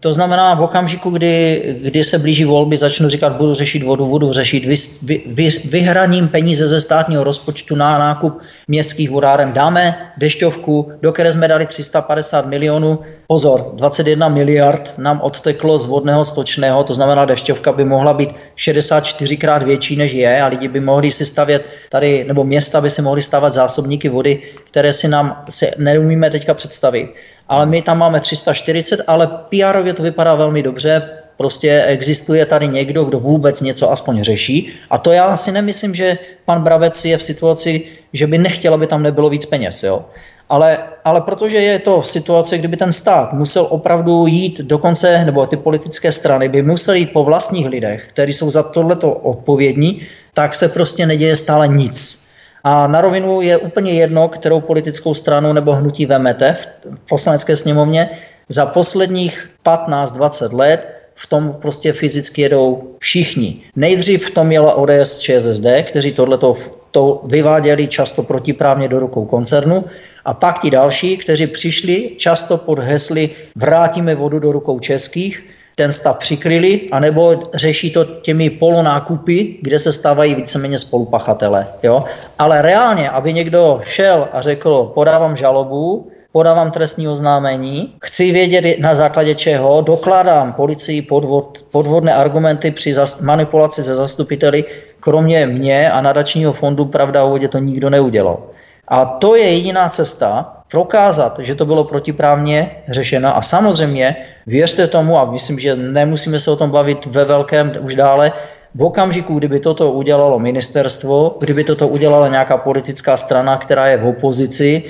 to znamená, v okamžiku, kdy, kdy se blíží volby, začnu říkat, budu řešit vodu, budu řešit vy, vy, vy, vyhraním peníze ze státního rozpočtu na nákup městských vodáren. Dáme dešťovku, do které jsme dali 350 milionů. Pozor, 21 miliard nám odteklo z vodného stočného, to znamená, dešťovka by mohla být 64 krát větší, než je a lidi by mohli si stavět tady, nebo města by si mohli stavat zásobníky vody, které si nám si neumíme teďka představit ale my tam máme 340, ale pr to vypadá velmi dobře, prostě existuje tady někdo, kdo vůbec něco aspoň řeší a to já si nemyslím, že pan Bravec je v situaci, že by nechtěl, aby tam nebylo víc peněz, jo. Ale, ale protože je to v situaci, kdyby ten stát musel opravdu jít dokonce, nebo ty politické strany by museli jít po vlastních lidech, kteří jsou za tohleto odpovědní, tak se prostě neděje stále nic. A na rovinu je úplně jedno, kterou politickou stranu nebo hnutí vemete v poslanecké sněmovně. Za posledních 15-20 let v tom prostě fyzicky jedou všichni. Nejdřív v tom jela ODS ČSSD, kteří tohleto to vyváděli často protiprávně do rukou koncernu a pak ti další, kteří přišli často pod hesly vrátíme vodu do rukou českých, ten stav přikryli, anebo řeší to těmi polonákupy, kde se stávají víceméně spolupachatele. Jo? Ale reálně, aby někdo šel a řekl, podávám žalobu, podávám trestní oznámení, chci vědět na základě čeho, dokládám policii podvod, podvodné argumenty při zas, manipulaci ze zastupiteli, kromě mě a nadačního fondu Pravda o vodě to nikdo neudělal. A to je jediná cesta, prokázat, že to bylo protiprávně řešeno. A samozřejmě věřte tomu a myslím, že nemusíme se o tom bavit ve velkém už dále, v okamžiku, kdyby toto udělalo ministerstvo, kdyby toto udělala nějaká politická strana, která je v opozici,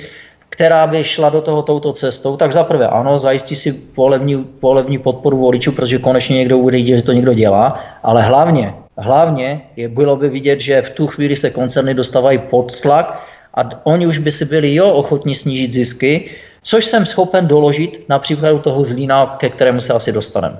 která by šla do toho touto cestou, tak zaprvé ano, zajistí si polevní, polevní podporu voličů, protože konečně někdo uvidí, že to někdo dělá, ale hlavně, hlavně je, bylo by vidět, že v tu chvíli se koncerny dostávají pod tlak a oni už by si byli jo ochotní snížit zisky, což jsem schopen doložit na příkladu toho zlína, ke kterému se asi dostaneme.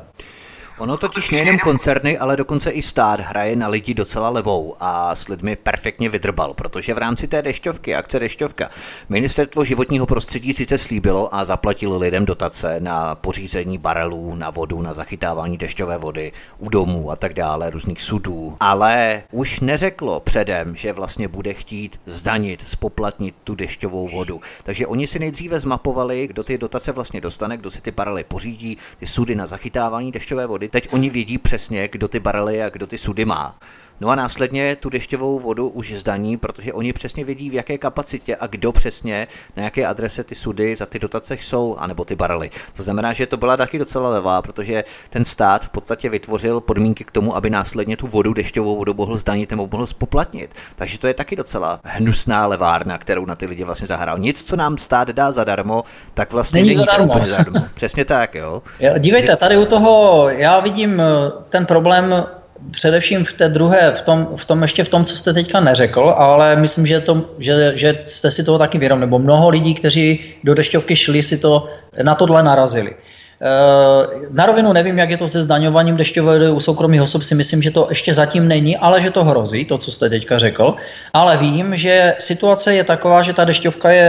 Ono totiž nejenom koncerny, ale dokonce i stát hraje na lidi docela levou a s lidmi perfektně vydrbal, protože v rámci té dešťovky, akce dešťovka, ministerstvo životního prostředí sice slíbilo a zaplatilo lidem dotace na pořízení barelů, na vodu, na zachytávání dešťové vody u domů a tak dále, různých sudů, ale už neřeklo předem, že vlastně bude chtít zdanit, spoplatnit tu dešťovou vodu. Takže oni si nejdříve zmapovali, kdo ty dotace vlastně dostane, kdo si ty barely pořídí, ty sudy na zachytávání dešťové vody, teď oni vědí přesně, kdo ty barely a kdo ty sudy má. No a následně tu dešťovou vodu už zdaní, protože oni přesně vědí, v jaké kapacitě a kdo přesně, na jaké adrese ty sudy za ty dotace jsou, anebo ty barely. To znamená, že to byla taky docela levá, protože ten stát v podstatě vytvořil podmínky k tomu, aby následně tu vodu, dešťovou vodu mohl zdanit nebo mohl spoplatnit. Takže to je taky docela hnusná levárna, kterou na ty lidi vlastně zahrál. Nic, co nám stát dá zadarmo, tak vlastně není, není zadarmo. zadarmo. Přesně tak, jo. Dívejte, tady u toho já vidím eh, ten problém především v té druhé, v tom, v tom ještě v tom, co jste teďka neřekl, ale myslím, že, to, že, že jste si toho taky vědom, nebo mnoho lidí, kteří do dešťovky šli, si to na tohle narazili. Eh, na rovinu nevím, jak je to se zdaňováním dešťové vody u soukromých osob, si myslím, že to ještě zatím není, ale že to hrozí, to, co jste teďka řekl. Ale vím, že situace je taková, že ta dešťovka je,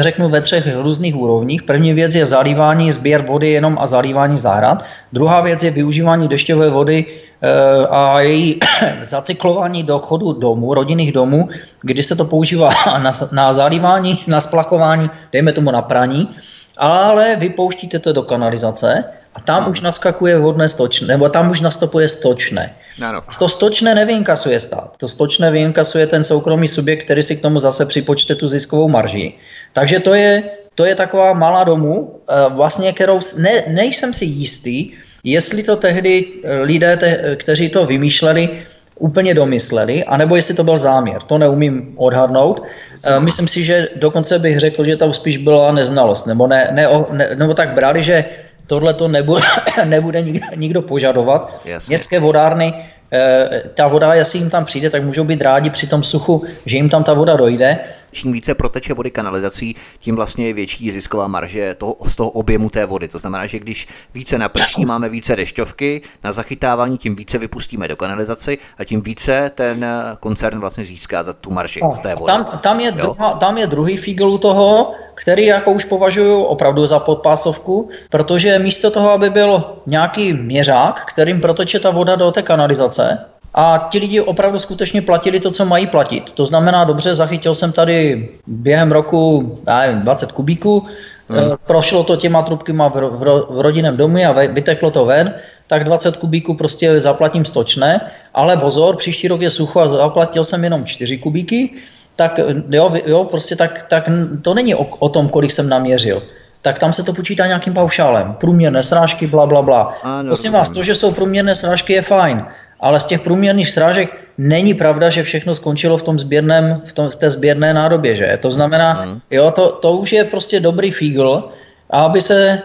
řeknu, ve třech různých úrovních. První věc je zalívání, sběr vody jenom a zalívání zahrad. Druhá věc je využívání dešťové vody eh, a její zacyklování do chodu domů, rodinných domů, kdy se to používá na, na zalívání, na splachování, dejme tomu na praní ale vypouštíte to do kanalizace a tam no. už naskakuje vodné stočné, nebo tam už nastupuje stočné. Ano. To stočné nevyinkasuje stát, to stočné vyinkasuje ten soukromý subjekt, který si k tomu zase připočte tu ziskovou marži. Takže to je, to je taková malá domů, eh, vlastně, kterou ne, nejsem si jistý, jestli to tehdy lidé, te, kteří to vymýšleli, úplně domysleli, anebo jestli to byl záměr. To neumím odhadnout. Eh, myslím si, že dokonce bych řekl, že tam spíš byla neznalost, nebo, ne, ne, ne, nebo tak brali, že tohle to nebude, nebude nikdo, nikdo požadovat. Jasně. Městské vodárny, eh, ta voda, jestli jim tam přijde, tak můžou být rádi při tom suchu, že jim tam ta voda dojde čím více proteče vody kanalizací, tím vlastně je větší zisková marže toho, z toho objemu té vody. To znamená, že když více naprší, máme více dešťovky na zachytávání, tím více vypustíme do kanalizaci a tím více ten koncern vlastně získá za tu marži z té vody. Tam, tam, je, druhá, tam je druhý fígel toho, který jako už považuji opravdu za podpásovku, protože místo toho, aby byl nějaký měřák, kterým protoče ta voda do té kanalizace, a ti lidi opravdu skutečně platili to, co mají platit. To znamená, dobře, zachytil jsem tady během roku nevím, 20 kubíků, hmm. prošlo to těma trubkama v, v, v rodinném domu a vyteklo to ven, tak 20 kubíků prostě zaplatím stočné, ale pozor, příští rok je sucho a zaplatil jsem jenom 4 kubíky, tak jo, jo prostě tak, tak to není o, o tom, kolik jsem naměřil tak tam se to počítá nějakým paušálem. Průměrné srážky, bla, bla, bla. Ano, Prosím vás, to, že jsou průměrné srážky, je fajn, ale z těch průměrných strážek není pravda, že všechno skončilo v tom sběrném, v, tom, v té sběrné nádobě, že? To znamená, mm. jo, to, to už je prostě dobrý fígl, a aby se e,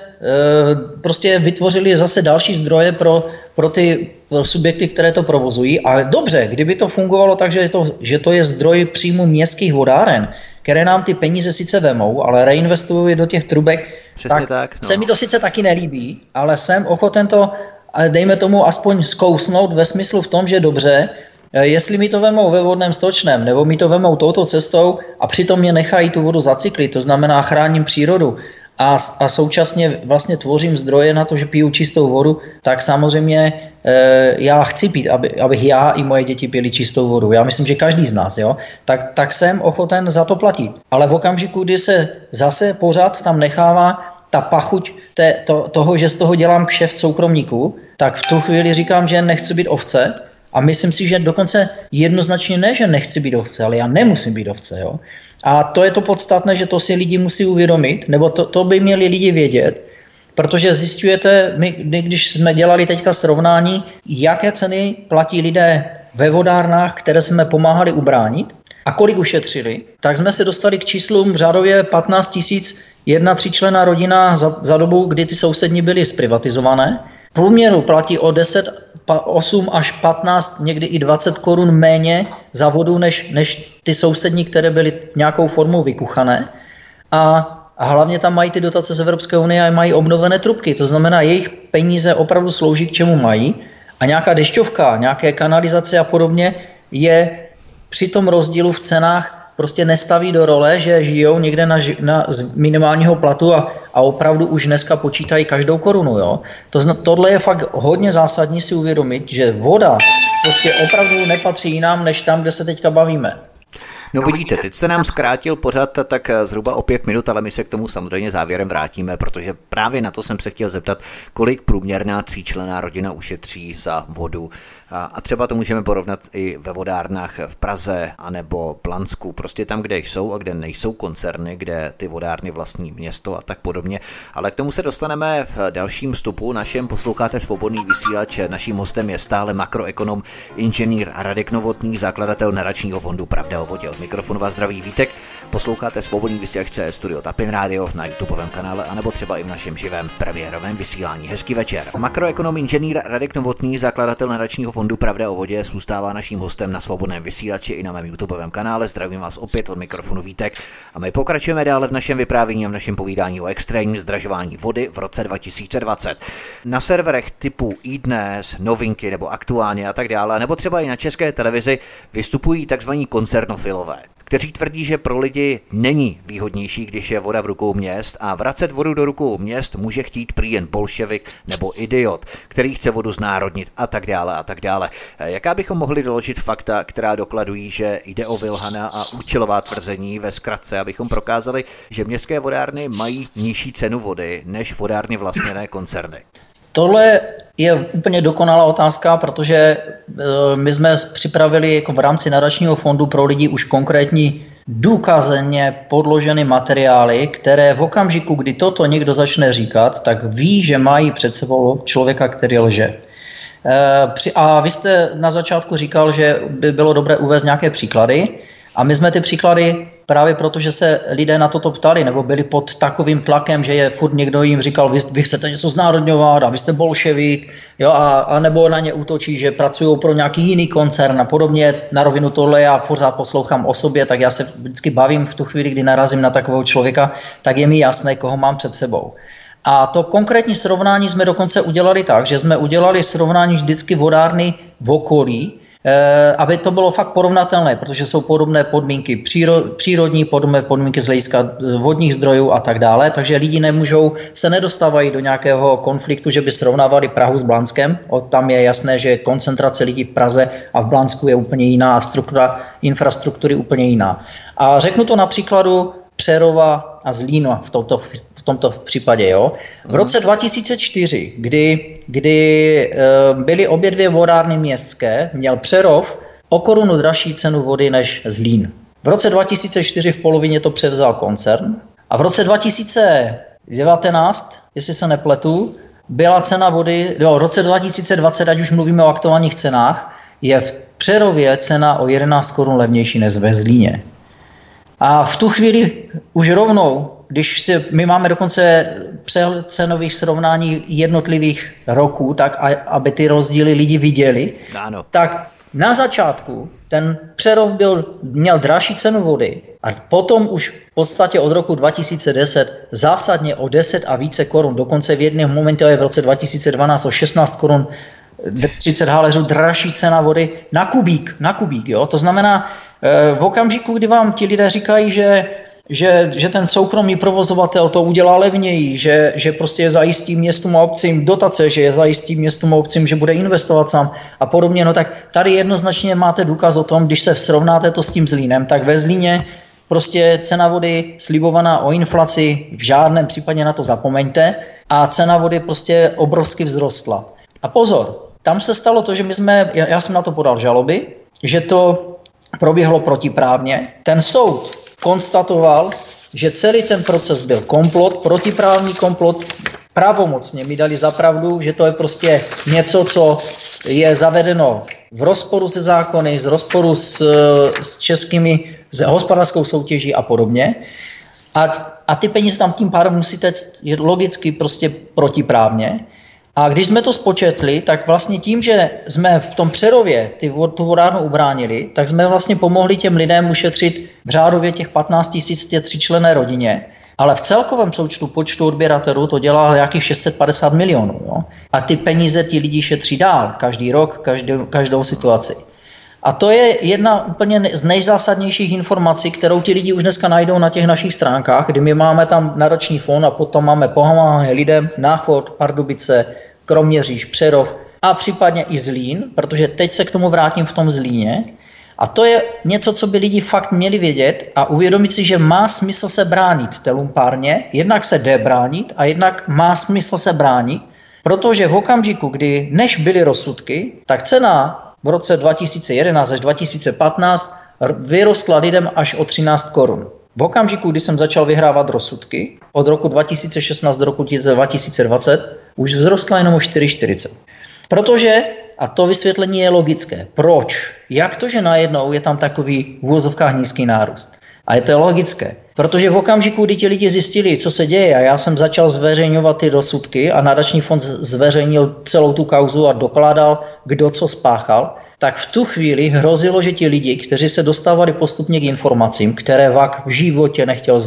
prostě vytvořili zase další zdroje pro, pro ty pro subjekty, které to provozují. Ale dobře, kdyby to fungovalo tak, že to, že to je zdroj příjmu městských vodáren, které nám ty peníze sice vemou, ale reinvestují do těch trubek, Přesně tak, tak no. se mi to sice taky nelíbí, ale jsem ochoten to dejme tomu aspoň zkousnout ve smyslu v tom, že dobře, eh, jestli mi to vemou ve vodném stočném, nebo mi to vemou touto cestou a přitom mě nechají tu vodu zacyklit, to znamená chráním přírodu a, a současně vlastně tvořím zdroje na to, že piju čistou vodu, tak samozřejmě e, já chci pít, aby, abych já i moje děti pili čistou vodu. Já myslím, že každý z nás, jo, tak, tak jsem ochoten za to platit. Ale v okamžiku, kdy se zase pořád tam nechává ta pachuť té, to, toho, že z toho dělám kšeft soukromníků, tak v tu chvíli říkám, že nechci být ovce a myslím si, že dokonce jednoznačně ne, že nechci být ovce, ale já nemusím být ovce. Jo? A to je to podstatné, že to si lidi musí uvědomit, nebo to, to by měli lidi vědět, protože zjistujete, my, když jsme dělali teďka srovnání, jaké ceny platí lidé ve vodárnách, které jsme pomáhali ubránit a kolik ušetřili, tak jsme se dostali k číslům řádově 15 tisíc jedna tříčlená rodina za, za dobu, kdy ty sousední byly zprivatizované. V průměru platí o 10 8 až 15, někdy i 20 korun méně za vodu, než, než ty sousední, které byly nějakou formou vykuchané. A a hlavně tam mají ty dotace z Evropské unie a mají obnovené trubky. To znamená, jejich peníze opravdu slouží k čemu mají. A nějaká dešťovka, nějaké kanalizace a podobně je při tom rozdílu v cenách prostě nestaví do role, že žijou někde na, na z minimálního platu a, a opravdu už dneska počítají každou korunu. Jo? To, tohle je fakt hodně zásadní si uvědomit, že voda prostě opravdu nepatří jinam, než tam, kde se teďka bavíme. No vidíte, teď jste nám zkrátil pořád tak zhruba o pět minut, ale my se k tomu samozřejmě závěrem vrátíme, protože právě na to jsem se chtěl zeptat, kolik průměrná tříčlená rodina ušetří za vodu a třeba to můžeme porovnat i ve vodárnách v Praze anebo Plansku, prostě tam, kde jsou a kde nejsou koncerny, kde ty vodárny vlastní město a tak podobně. Ale k tomu se dostaneme v dalším vstupu. Našem posloucháte svobodný vysílač. Naším hostem je stále makroekonom, inženýr Radek Novotný, zakladatel naračního fondu Pravda o vodě. Od mikrofonu vás zdraví Vítek. Posloucháte svobodný vysílač CS Studio Tapin Radio na YouTubeovém kanále anebo třeba i v našem živém premiérovém vysílání. Hezký večer. Makroekonom, inženýr Radek Novotný, zakladatel naračního Pravda o vodě zůstává naším hostem na svobodném vysílači i na mém YouTubeovém kanále. Zdravím vás opět od mikrofonu Vítek a my pokračujeme dále v našem vyprávění a v našem povídání o extrémním zdražování vody v roce 2020. Na serverech typu iDnes, novinky nebo aktuálně a tak dále, nebo třeba i na české televizi vystupují tzv. koncernofilové kteří tvrdí, že pro lidi není výhodnější, když je voda v rukou měst a vracet vodu do rukou měst může chtít prý jen bolševik nebo idiot, který chce vodu znárodnit a tak dále a tak dále. Jaká bychom mohli doložit fakta, která dokladují, že jde o Vilhana a účelová tvrzení ve zkratce, abychom prokázali, že městské vodárny mají nižší cenu vody než vodárny vlastněné koncerny? Tohle je úplně dokonalá otázka, protože eh, my jsme připravili jako v rámci nadačního fondu pro lidi už konkrétní důkazně podloženy materiály, které v okamžiku, kdy toto někdo začne říkat, tak ví, že mají před sebou člověka, který lže. Eh, a vy jste na začátku říkal, že by bylo dobré uvést nějaké příklady. A my jsme ty příklady právě proto, že se lidé na toto ptali, nebo byli pod takovým tlakem, že je furt někdo jim říkal, vy, vy chcete něco znárodňovat a vy jste bolševik, jo, a, a nebo na ně útočí, že pracují pro nějaký jiný koncern a podobně. Na rovinu tohle já pořád poslouchám o sobě, tak já se vždycky bavím v tu chvíli, kdy narazím na takového člověka, tak je mi jasné, koho mám před sebou. A to konkrétní srovnání jsme dokonce udělali tak, že jsme udělali srovnání vždycky vodárny v okolí, aby to bylo fakt porovnatelné, protože jsou podobné podmínky přírodní, podobné podmínky z hlediska eh, vodních zdrojů a tak dále, takže lidi nemůžou, se nedostávají do nějakého konfliktu, že by srovnávali Prahu s Blanskem. Tam je jasné, že koncentrace lidí v Praze a v Blansku je úplně jiná a struktura infrastruktury úplně jiná. A řeknu to na příkladu Přerova a Zlína v tomto, v tomto případě. Jo. V roce 2004, kdy, kdy eh, byly obě dvě vodárny městské, měl Přerov o korunu dražší cenu vody než Zlín. V roce 2004 v polovině to převzal koncern a v roce 2019, jestli se nepletu, byla cena vody, jo, v roce 2020, ať už mluvíme o aktuálních cenách, je v Přerově cena o 11 korun levnější než ve Zlíně. A v tu chvíli už rovnou, když si, my máme dokonce přehled cenových srovnání jednotlivých roků, tak a, aby ty rozdíly lidi viděli, ano. tak na začátku ten Přerov byl, měl dražší cenu vody a potom už v podstatě od roku 2010 zásadně o 10 a více korun, dokonce v jednom momentě je v roce 2012 o 16 korun 30 haléřů dražší cena vody na kubík, na kubík, jo? To znamená, Eh, v okamžiku, kdy vám ti lidé říkají, že že, že ten soukromý provozovatel to udělá levněji, že, že prostě zajistí městům a obcím dotace, že je zajistí městům a obcím, že bude investovat sám a podobně, no tak tady jednoznačně máte důkaz o tom, když se srovnáte to s tím Zlínem, tak ve Zlíně prostě cena vody slibovaná o inflaci, v žádném případě na to zapomeňte a cena vody prostě obrovsky vzrostla. A pozor, tam se stalo to, že my jsme, já, já jsem na to podal žaloby, že to proběhlo protiprávně. Ten soud konstatoval, že celý ten proces byl komplot, protiprávní komplot, pravomocně mi dali zapravdu, že to je prostě něco, co je zavedeno v rozporu se zákony, z rozporu s, s českými, s hospodářskou soutěží a podobně. A, a ty peníze tam tím pádem musíte logicky prostě protiprávně. A když jsme to spočetli, tak vlastně tím, že jsme v tom Přerově ty, tu vodárnu ubránili, tak jsme vlastně pomohli těm lidem ušetřit v řádově těch 15 tisíc tě tříčlené rodině. Ale v celkovém součtu počtu odběratelů to dělá nějakých 650 milionů. Jo? A ty peníze ti lidi šetří dál, každý rok, každou, každou situaci. A to je jedna úplně z nejzásadnějších informací, kterou ti lidi už dneska najdou na těch našich stránkách, kdy my máme tam nadační fond a potom máme pomáhání lidem, Náchod, Pardubice, Kroměříž, Přerov a případně i Zlín, protože teď se k tomu vrátím v tom Zlíně. A to je něco, co by lidi fakt měli vědět a uvědomit si, že má smysl se bránit té lumpárně, jednak se jde bránit a jednak má smysl se bránit, protože v okamžiku, kdy než byly rozsudky, tak cena v roce 2011 až 2015 vyrostla lidem až o 13 korun. V okamžiku, kdy jsem začal vyhrávat rozsudky, od roku 2016 do roku 2020, už vzrostla jenom o 4,40. Protože, a to vysvětlení je logické, proč? Jak to, že najednou je tam takový v úvozovkách nízký nárůst? A je to logické. Protože v okamžiku, kdy ti lidi zjistili, co se děje, a já jsem začal zveřejňovat ty rozsudky a nadační fond zveřejnil celou tu kauzu a dokládal, kdo co spáchal, tak v tu chvíli hrozilo, že ti lidi, kteří se dostávali postupně k informacím, které VAK v životě nechtěl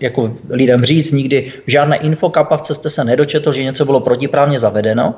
jako lidem říct, nikdy v žádné infokapavce jste se nedočetl, že něco bylo protiprávně zavedeno,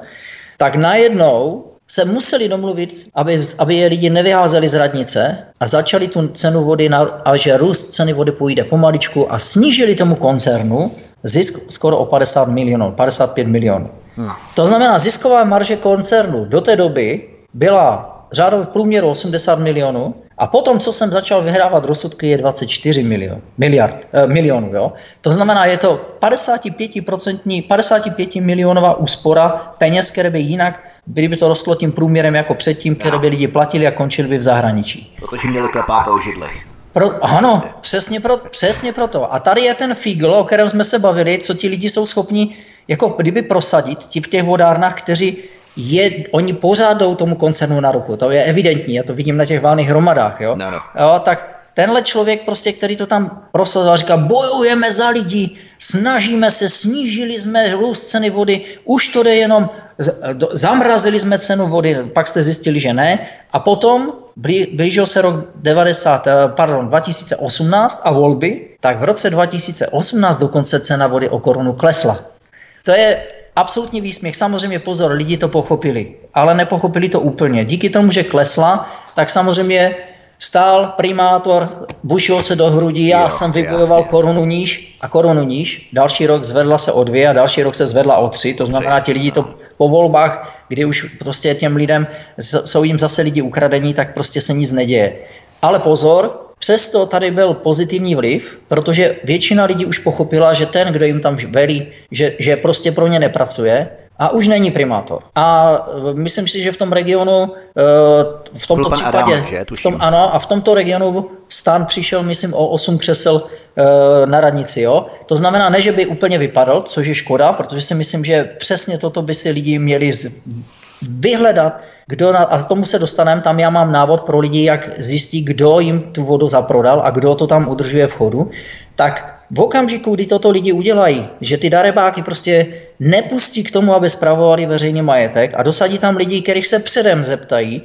tak najednou se museli domluvit, aby, aby je lidi nevyházeli z radnice a začali tu cenu vody, na, a že růst ceny vody půjde pomaličku a snížili tomu koncernu zisk skoro o 50 milionů, 55 milionů. Hmm. To znamená, zisková marže koncernu do té doby byla řádově průměru 80 milionů a potom, co jsem začal vyhrávat rozsudky, je 24 milion, miliard, eh, milionů. Jo? To znamená, je to 55%, 55 milionová úspora peněz, které by jinak kdyby to rostlo tím průměrem jako předtím, které by lidi platili a končili by v zahraničí. Protože měli klepáka o židlech. Pro, ano, přesně, pro, přesně proto. A tady je ten fígl, o kterém jsme se bavili, co ti lidi jsou schopni jako kdyby prosadit ti v těch vodárnách, kteří je, oni pořád jdou tomu koncernu na ruku. To je evidentní, já to vidím na těch válných hromadách. Jo? No, no. Jo, tak tenhle člověk, prostě, který to tam prosazoval, říká, bojujeme za lidi, snažíme se, snížili jsme růst ceny vody, už to jde jenom, zamrazili jsme cenu vody, pak jste zjistili, že ne. A potom blížil se rok 90, eh, pardon, 2018 a volby, tak v roce 2018 dokonce cena vody o korunu klesla. To je absolutní výsměch. Samozřejmě pozor, lidi to pochopili, ale nepochopili to úplně. Díky tomu, že klesla, tak samozřejmě stál primátor, bušil se do hrudí, já jo, jsem vybojoval jasně. korunu níž a korunu níž. Další rok zvedla se o dvě a další rok se zvedla o tři. To znamená, ti lidi to po volbách, kdy už prostě těm lidem jsou jim zase lidi ukradení, tak prostě se nic neděje. Ale pozor, Přesto tady byl pozitivní vliv, protože většina lidí už pochopila, že ten, kdo jim tam velí, že, že prostě pro ně nepracuje a už není primátor. A e, myslím si, že v tom regionu, e, v tomto případě, Adam, že, v tom, ano, a v tomto regionu stan přišel, myslím, o 8 křesel e, na radnici. Jo? To znamená, ne, že by úplně vypadl, což je škoda, protože si myslím, že přesně toto by si lidi měli vyhledat, kdo na, a k tomu se dostaneme, tam já mám návod pro lidi, jak zjistit, kdo jim tu vodu zaprodal a kdo to tam udržuje v chodu, tak v okamžiku, kdy toto lidi udělají, že ty darebáky prostě nepustí k tomu, aby spravovali veřejný majetek a dosadí tam lidi, kterých se předem zeptají,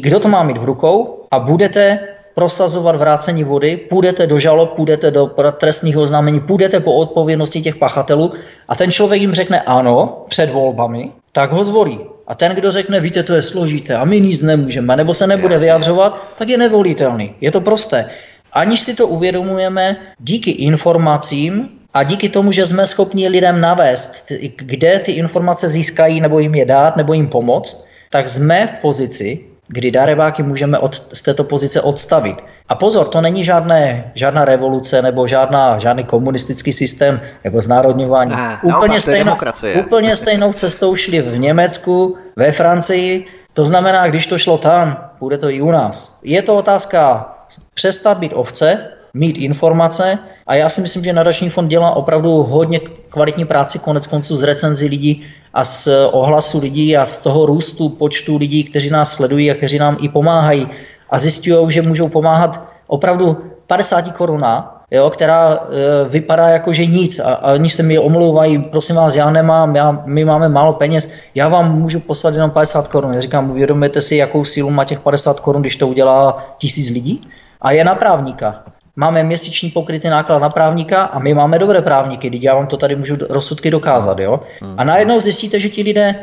kdo to má mít v rukou a budete prosazovat vrácení vody, půjdete do žalob, půjdete do trestního oznámení, půjdete po odpovědnosti těch pachatelů a ten člověk jim řekne ano před volbami, tak ho zvolí. A ten, kdo řekne, víte, to je složité a my nic nemůžeme, nebo se nebude Jasně. vyjadřovat, tak je nevolitelný. Je to prosté. Aniž si to uvědomujeme, díky informacím a díky tomu, že jsme schopni lidem navést, kde ty informace získají, nebo jim je dát, nebo jim pomoct, tak jsme v pozici, kdy darebáky můžeme od, z této pozice odstavit. A pozor, to není žádné, žádná revoluce nebo žádná, žádný komunistický systém nebo znárodňování. Ne, úplně, stejno, úplně stejnou cestou šli v Německu, ve Francii, to znamená, když to šlo tam, bude to i u nás. Je to otázka přestat být ovce, mít informace a já si myslím, že nadační fond dělá opravdu hodně kvalitní práci konec konců z recenzí lidí a z ohlasu lidí a z toho růstu počtu lidí, kteří nás sledují a kteří nám i pomáhají a zjišťují, že můžou pomáhat opravdu 50 koruna jo, která e, vypadá jako, že nic a, a oni se mi omlouvají, prosím vás, já nemám, já, my máme málo peněz, já vám můžu poslat jenom 50 korun. Já říkám, uvědomujete si, jakou sílu má těch 50 korun, když to udělá tisíc lidí? A je na právníka. Máme měsíční pokrytý náklad na právníka a my máme dobré právníky, když já vám to tady můžu rozsudky dokázat. Jo? A najednou zjistíte, že ti lidé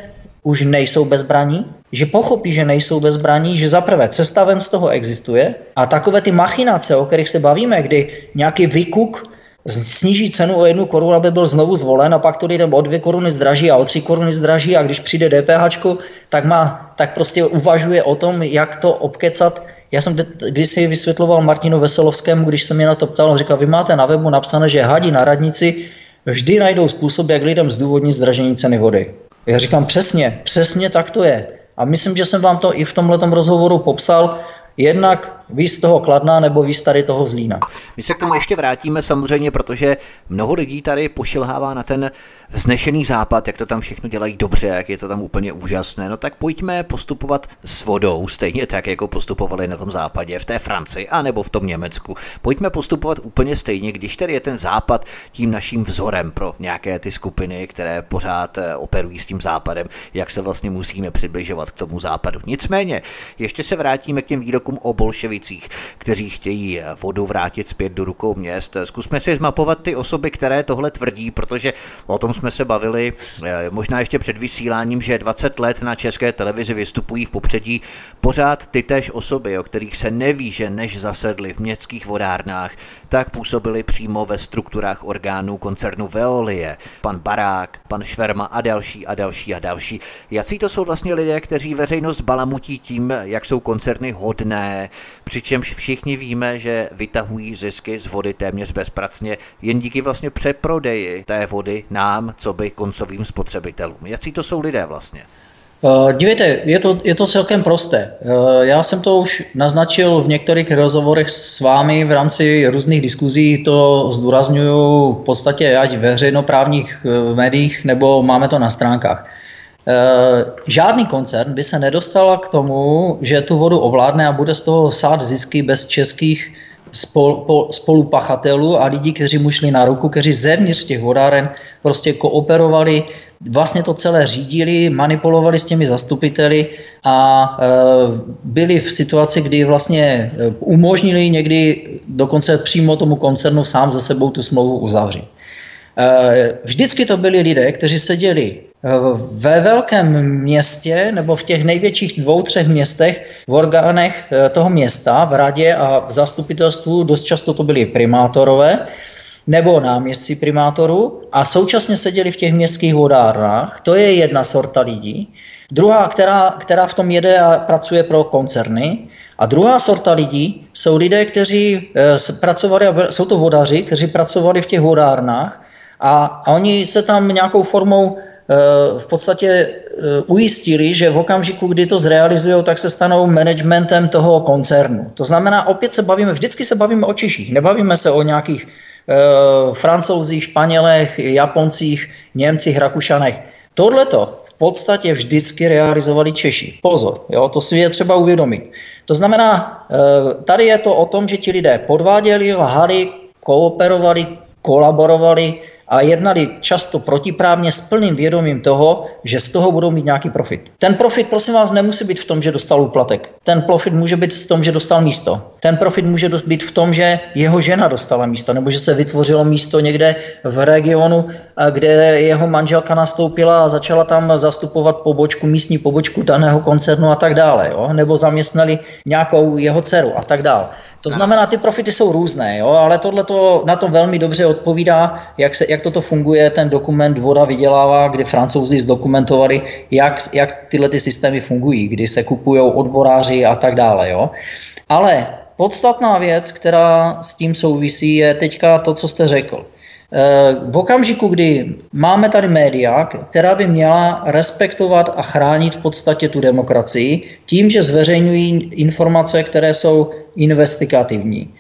už nejsou bezbraní, že pochopí, že nejsou bezbraní, že zaprvé cesta ven z toho existuje a takové ty machinace, o kterých se bavíme, kdy nějaký vykuk sníží cenu o jednu korunu, aby byl znovu zvolen a pak to lidem o dvě koruny zdraží a o tři koruny zdraží a když přijde DPH, tak, má, tak prostě uvažuje o tom, jak to obkecat. Já jsem když si vysvětloval Martinu Veselovskému, když jsem mě na to ptal, on říkal, vy máte na webu napsané, že hadí na radnici vždy najdou způsob, jak lidem zdůvodnit zdražení ceny vody. Já říkám přesně, přesně tak to je. A myslím, že jsem vám to i v tomhle rozhovoru popsal, jednak víc toho Kladna nebo víc tady toho Zlína. My se k tomu ještě vrátíme samozřejmě, protože mnoho lidí tady pošilhává na ten vznešený západ, jak to tam všechno dělají dobře, jak je to tam úplně úžasné. No tak pojďme postupovat s vodou, stejně tak, jako postupovali na tom západě, v té Francii, anebo v tom Německu. Pojďme postupovat úplně stejně, když tady je ten západ tím naším vzorem pro nějaké ty skupiny, které pořád eh, operují s tím západem, jak se vlastně musíme přibližovat k tomu západu. Nicméně, ještě se vrátíme k těm výrokům o bolševicích, kteří chtějí vodu vrátit zpět do rukou měst. Zkusme si zmapovat ty osoby, které tohle tvrdí, protože o tom jsme se bavili eh, možná ještě před vysíláním, že 20 let na české televizi vystupují v popředí pořád ty též osoby, o kterých se neví, že než zasedli v městských vodárnách, tak působili přímo ve strukturách orgánů koncernu Veolie. Pan Barák, pan Šverma a další a další a další. Jací to jsou vlastně lidé, kteří veřejnost balamutí tím, jak jsou koncerny hodné, přičemž všichni víme, že vytahují zisky z vody téměř bezpracně jen díky vlastně přeprodeji té vody nám, co by koncovým spotřebitelům. Jací to jsou lidé vlastně? Uh, dívejte, je to, je to celkem prosté. Uh, já jsem to už naznačil v některých rozhovorech s vámi v rámci různých diskuzí, to zdůraznuju v podstatě ať veřejnoprávních uh, médiích, nebo máme to na stránkách. Žádný koncern by se nedostal k tomu, že tu vodu ovládne a bude z toho sát zisky bez českých spol, po, spolupachatelů a lidí, kteří mu šli na ruku, kteří zevnitř těch vodáren prostě kooperovali, vlastně to celé řídili, manipulovali s těmi zastupiteli a e, byli v situaci, kdy vlastně e, umožnili někdy dokonce přímo tomu koncernu sám za sebou tu smlouvu uzavřít. E, vždycky to byli lidé, kteří seděli ve velkém městě nebo v těch největších dvou, třech městech v orgánech toho města, v radě a v zastupitelstvu dost často to byli primátorové nebo náměstci primátorů a současně seděli v těch městských vodárnách. To je jedna sorta lidí. Druhá, která, která v tom jede a pracuje pro koncerny. A druhá sorta lidí jsou lidé, kteří e, pracovali, jsou to vodaři, kteří pracovali v těch vodárnách a, a oni se tam nějakou formou Eh, v podstatě eh, ujistili, že v okamžiku, kdy to zrealizují, tak se stanou managementem toho koncernu. To znamená, opět se bavíme, vždycky se bavíme o Češích, nebavíme se o nějakých francouzích, Španělech, Japoncích, Němcích, Rakušanech. Tohleto v podstatě vždycky realizovali Češi. Pozor, jo, to si je třeba uvědomit. To znamená, tady je to o tom, že ti lidé podváděli, lhali, kooperovali, kolaborovali, a jednali často protiprávně s plným vědomím toho, že z toho budou mít nějaký profit. Ten profit, prosím vás, nemusí být v tom, že dostal úplatek. Ten profit může být v tom, že dostal místo. Ten profit může být v tom, že jeho žena dostala místo, nebo že se vytvořilo místo někde v regionu, kde jeho manželka nastoupila a začala tam zastupovat pobočku, místní pobočku daného koncernu a tak dále. Jo? Nebo zaměstnali nějakou jeho dceru a tak dále. To znamená, ty profity jsou různé, jo? ale tohle na to velmi dobře odpovídá, jak, se, jak toto funguje, ten dokument Voda vydělává, kdy francouzi zdokumentovali, jak, jak tyhle ty systémy fungují, kdy se kupují odboráři a tak dále. Jo? Ale podstatná věc, která s tím souvisí, je teďka to, co jste řekl. Eh, v okamžiku, kdy máme tady média, která by měla respektovat a chránit v podstatě tu demokracii tím, že zveřejňují informace, které jsou investigativní.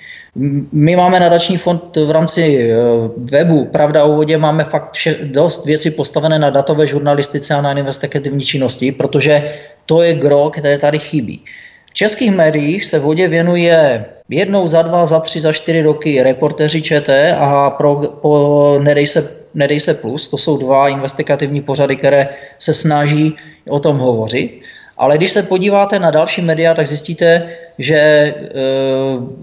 My máme nadační fond v rámci eh, webu Pravda o vodě, máme fakt vše, dost věcí postavené na datové žurnalistice a na investigativní činnosti, protože to je gro, které tady chybí. V českých médiích se vodě věnuje jednou za dva, za tři, za čtyři roky reportéři ČT a pro, po Nedej se, Nedej se plus, to jsou dva investigativní pořady, které se snaží o tom hovořit. Ale když se podíváte na další média, tak zjistíte, že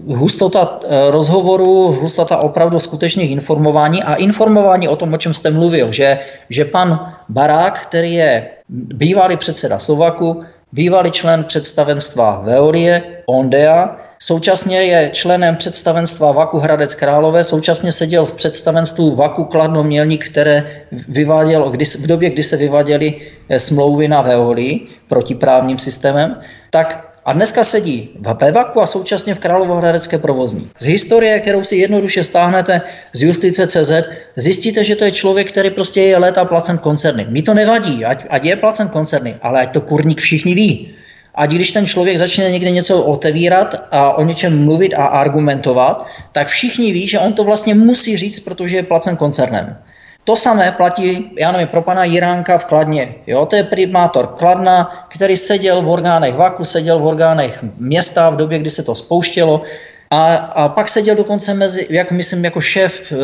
uh, hustota uh, rozhovoru, hustota opravdu skutečných informování a informování o tom, o čem jste mluvil, že, že pan Barák, který je bývalý předseda Sovaku, bývalý člen představenstva Veolie, Ondea, současně je členem představenstva Vaku Hradec Králové, současně seděl v představenstvu Vaku Kladno Mělník, které vyvádělo, kdy, v době, kdy se vyváděly eh, smlouvy na Veolii protiprávním systémem, tak a dneska sedí v Pevaku a současně v Královohradecké provozní. Z historie, kterou si jednoduše stáhnete z justice CZ, zjistíte, že to je člověk, který prostě je léta placen koncerny. Mi to nevadí, ať, ať je placen koncerny, ale ať to kurník všichni ví. Ať když ten člověk začne někde něco otevírat a o něčem mluvit a argumentovat, tak všichni ví, že on to vlastně musí říct, protože je placen koncernem. To samé platí, já nevím, pro pana Jiránka v Kladně. Jo? To je primátor Kladna, který seděl v orgánech VAKu, seděl v orgánech města v době, kdy se to spouštělo. A, a pak seděl dokonce mezi, jak myslím, jako šéf e,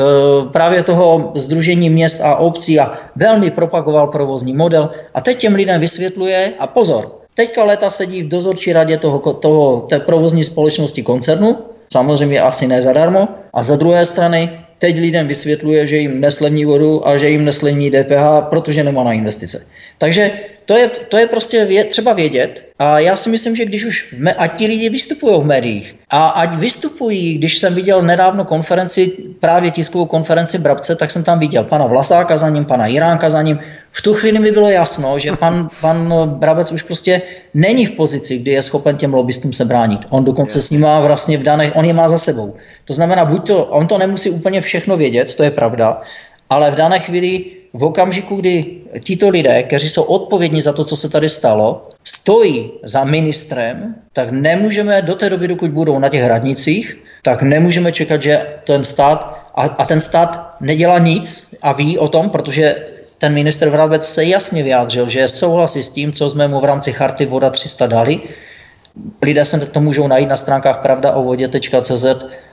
právě toho Združení měst a obcí a velmi propagoval provozní model. A teď těm lidem vysvětluje, a pozor, teďka leta sedí v dozorčí radě toho, toho, té provozní společnosti koncernu, samozřejmě asi ne zadarmo, a za druhé strany teď lidem vysvětluje, že jim neslevní vodu a že jim neslevní DPH, protože nemá na investice. Takže to je, to je prostě vě, třeba vědět. A já si myslím, že když už, me, ať ti lidi vystupují v médiích a ať vystupují, když jsem viděl nedávno konferenci, právě tiskovou konferenci Brabce, tak jsem tam viděl pana Vlasáka za ním, pana Jiránka za ním. V tu chvíli mi bylo jasno, že pan, pan Brabec už prostě není v pozici, kdy je schopen těm lobbystům se bránit. On dokonce s ním má vlastně v daných, on je má za sebou. To znamená, buď to, on to nemusí úplně všechno vědět, to je pravda, ale v dané chvíli v okamžiku, kdy tito lidé, kteří jsou odpovědní za to, co se tady stalo, stojí za ministrem, tak nemůžeme do té doby, dokud budou na těch hradnicích, tak nemůžeme čekat, že ten stát, a, a ten stát nedělá nic a ví o tom, protože ten minister Vrabec se jasně vyjádřil, že souhlasí s tím, co jsme mu v rámci charty Voda 300 dali. Lidé se to můžou najít na stránkách pravdaovodě.cz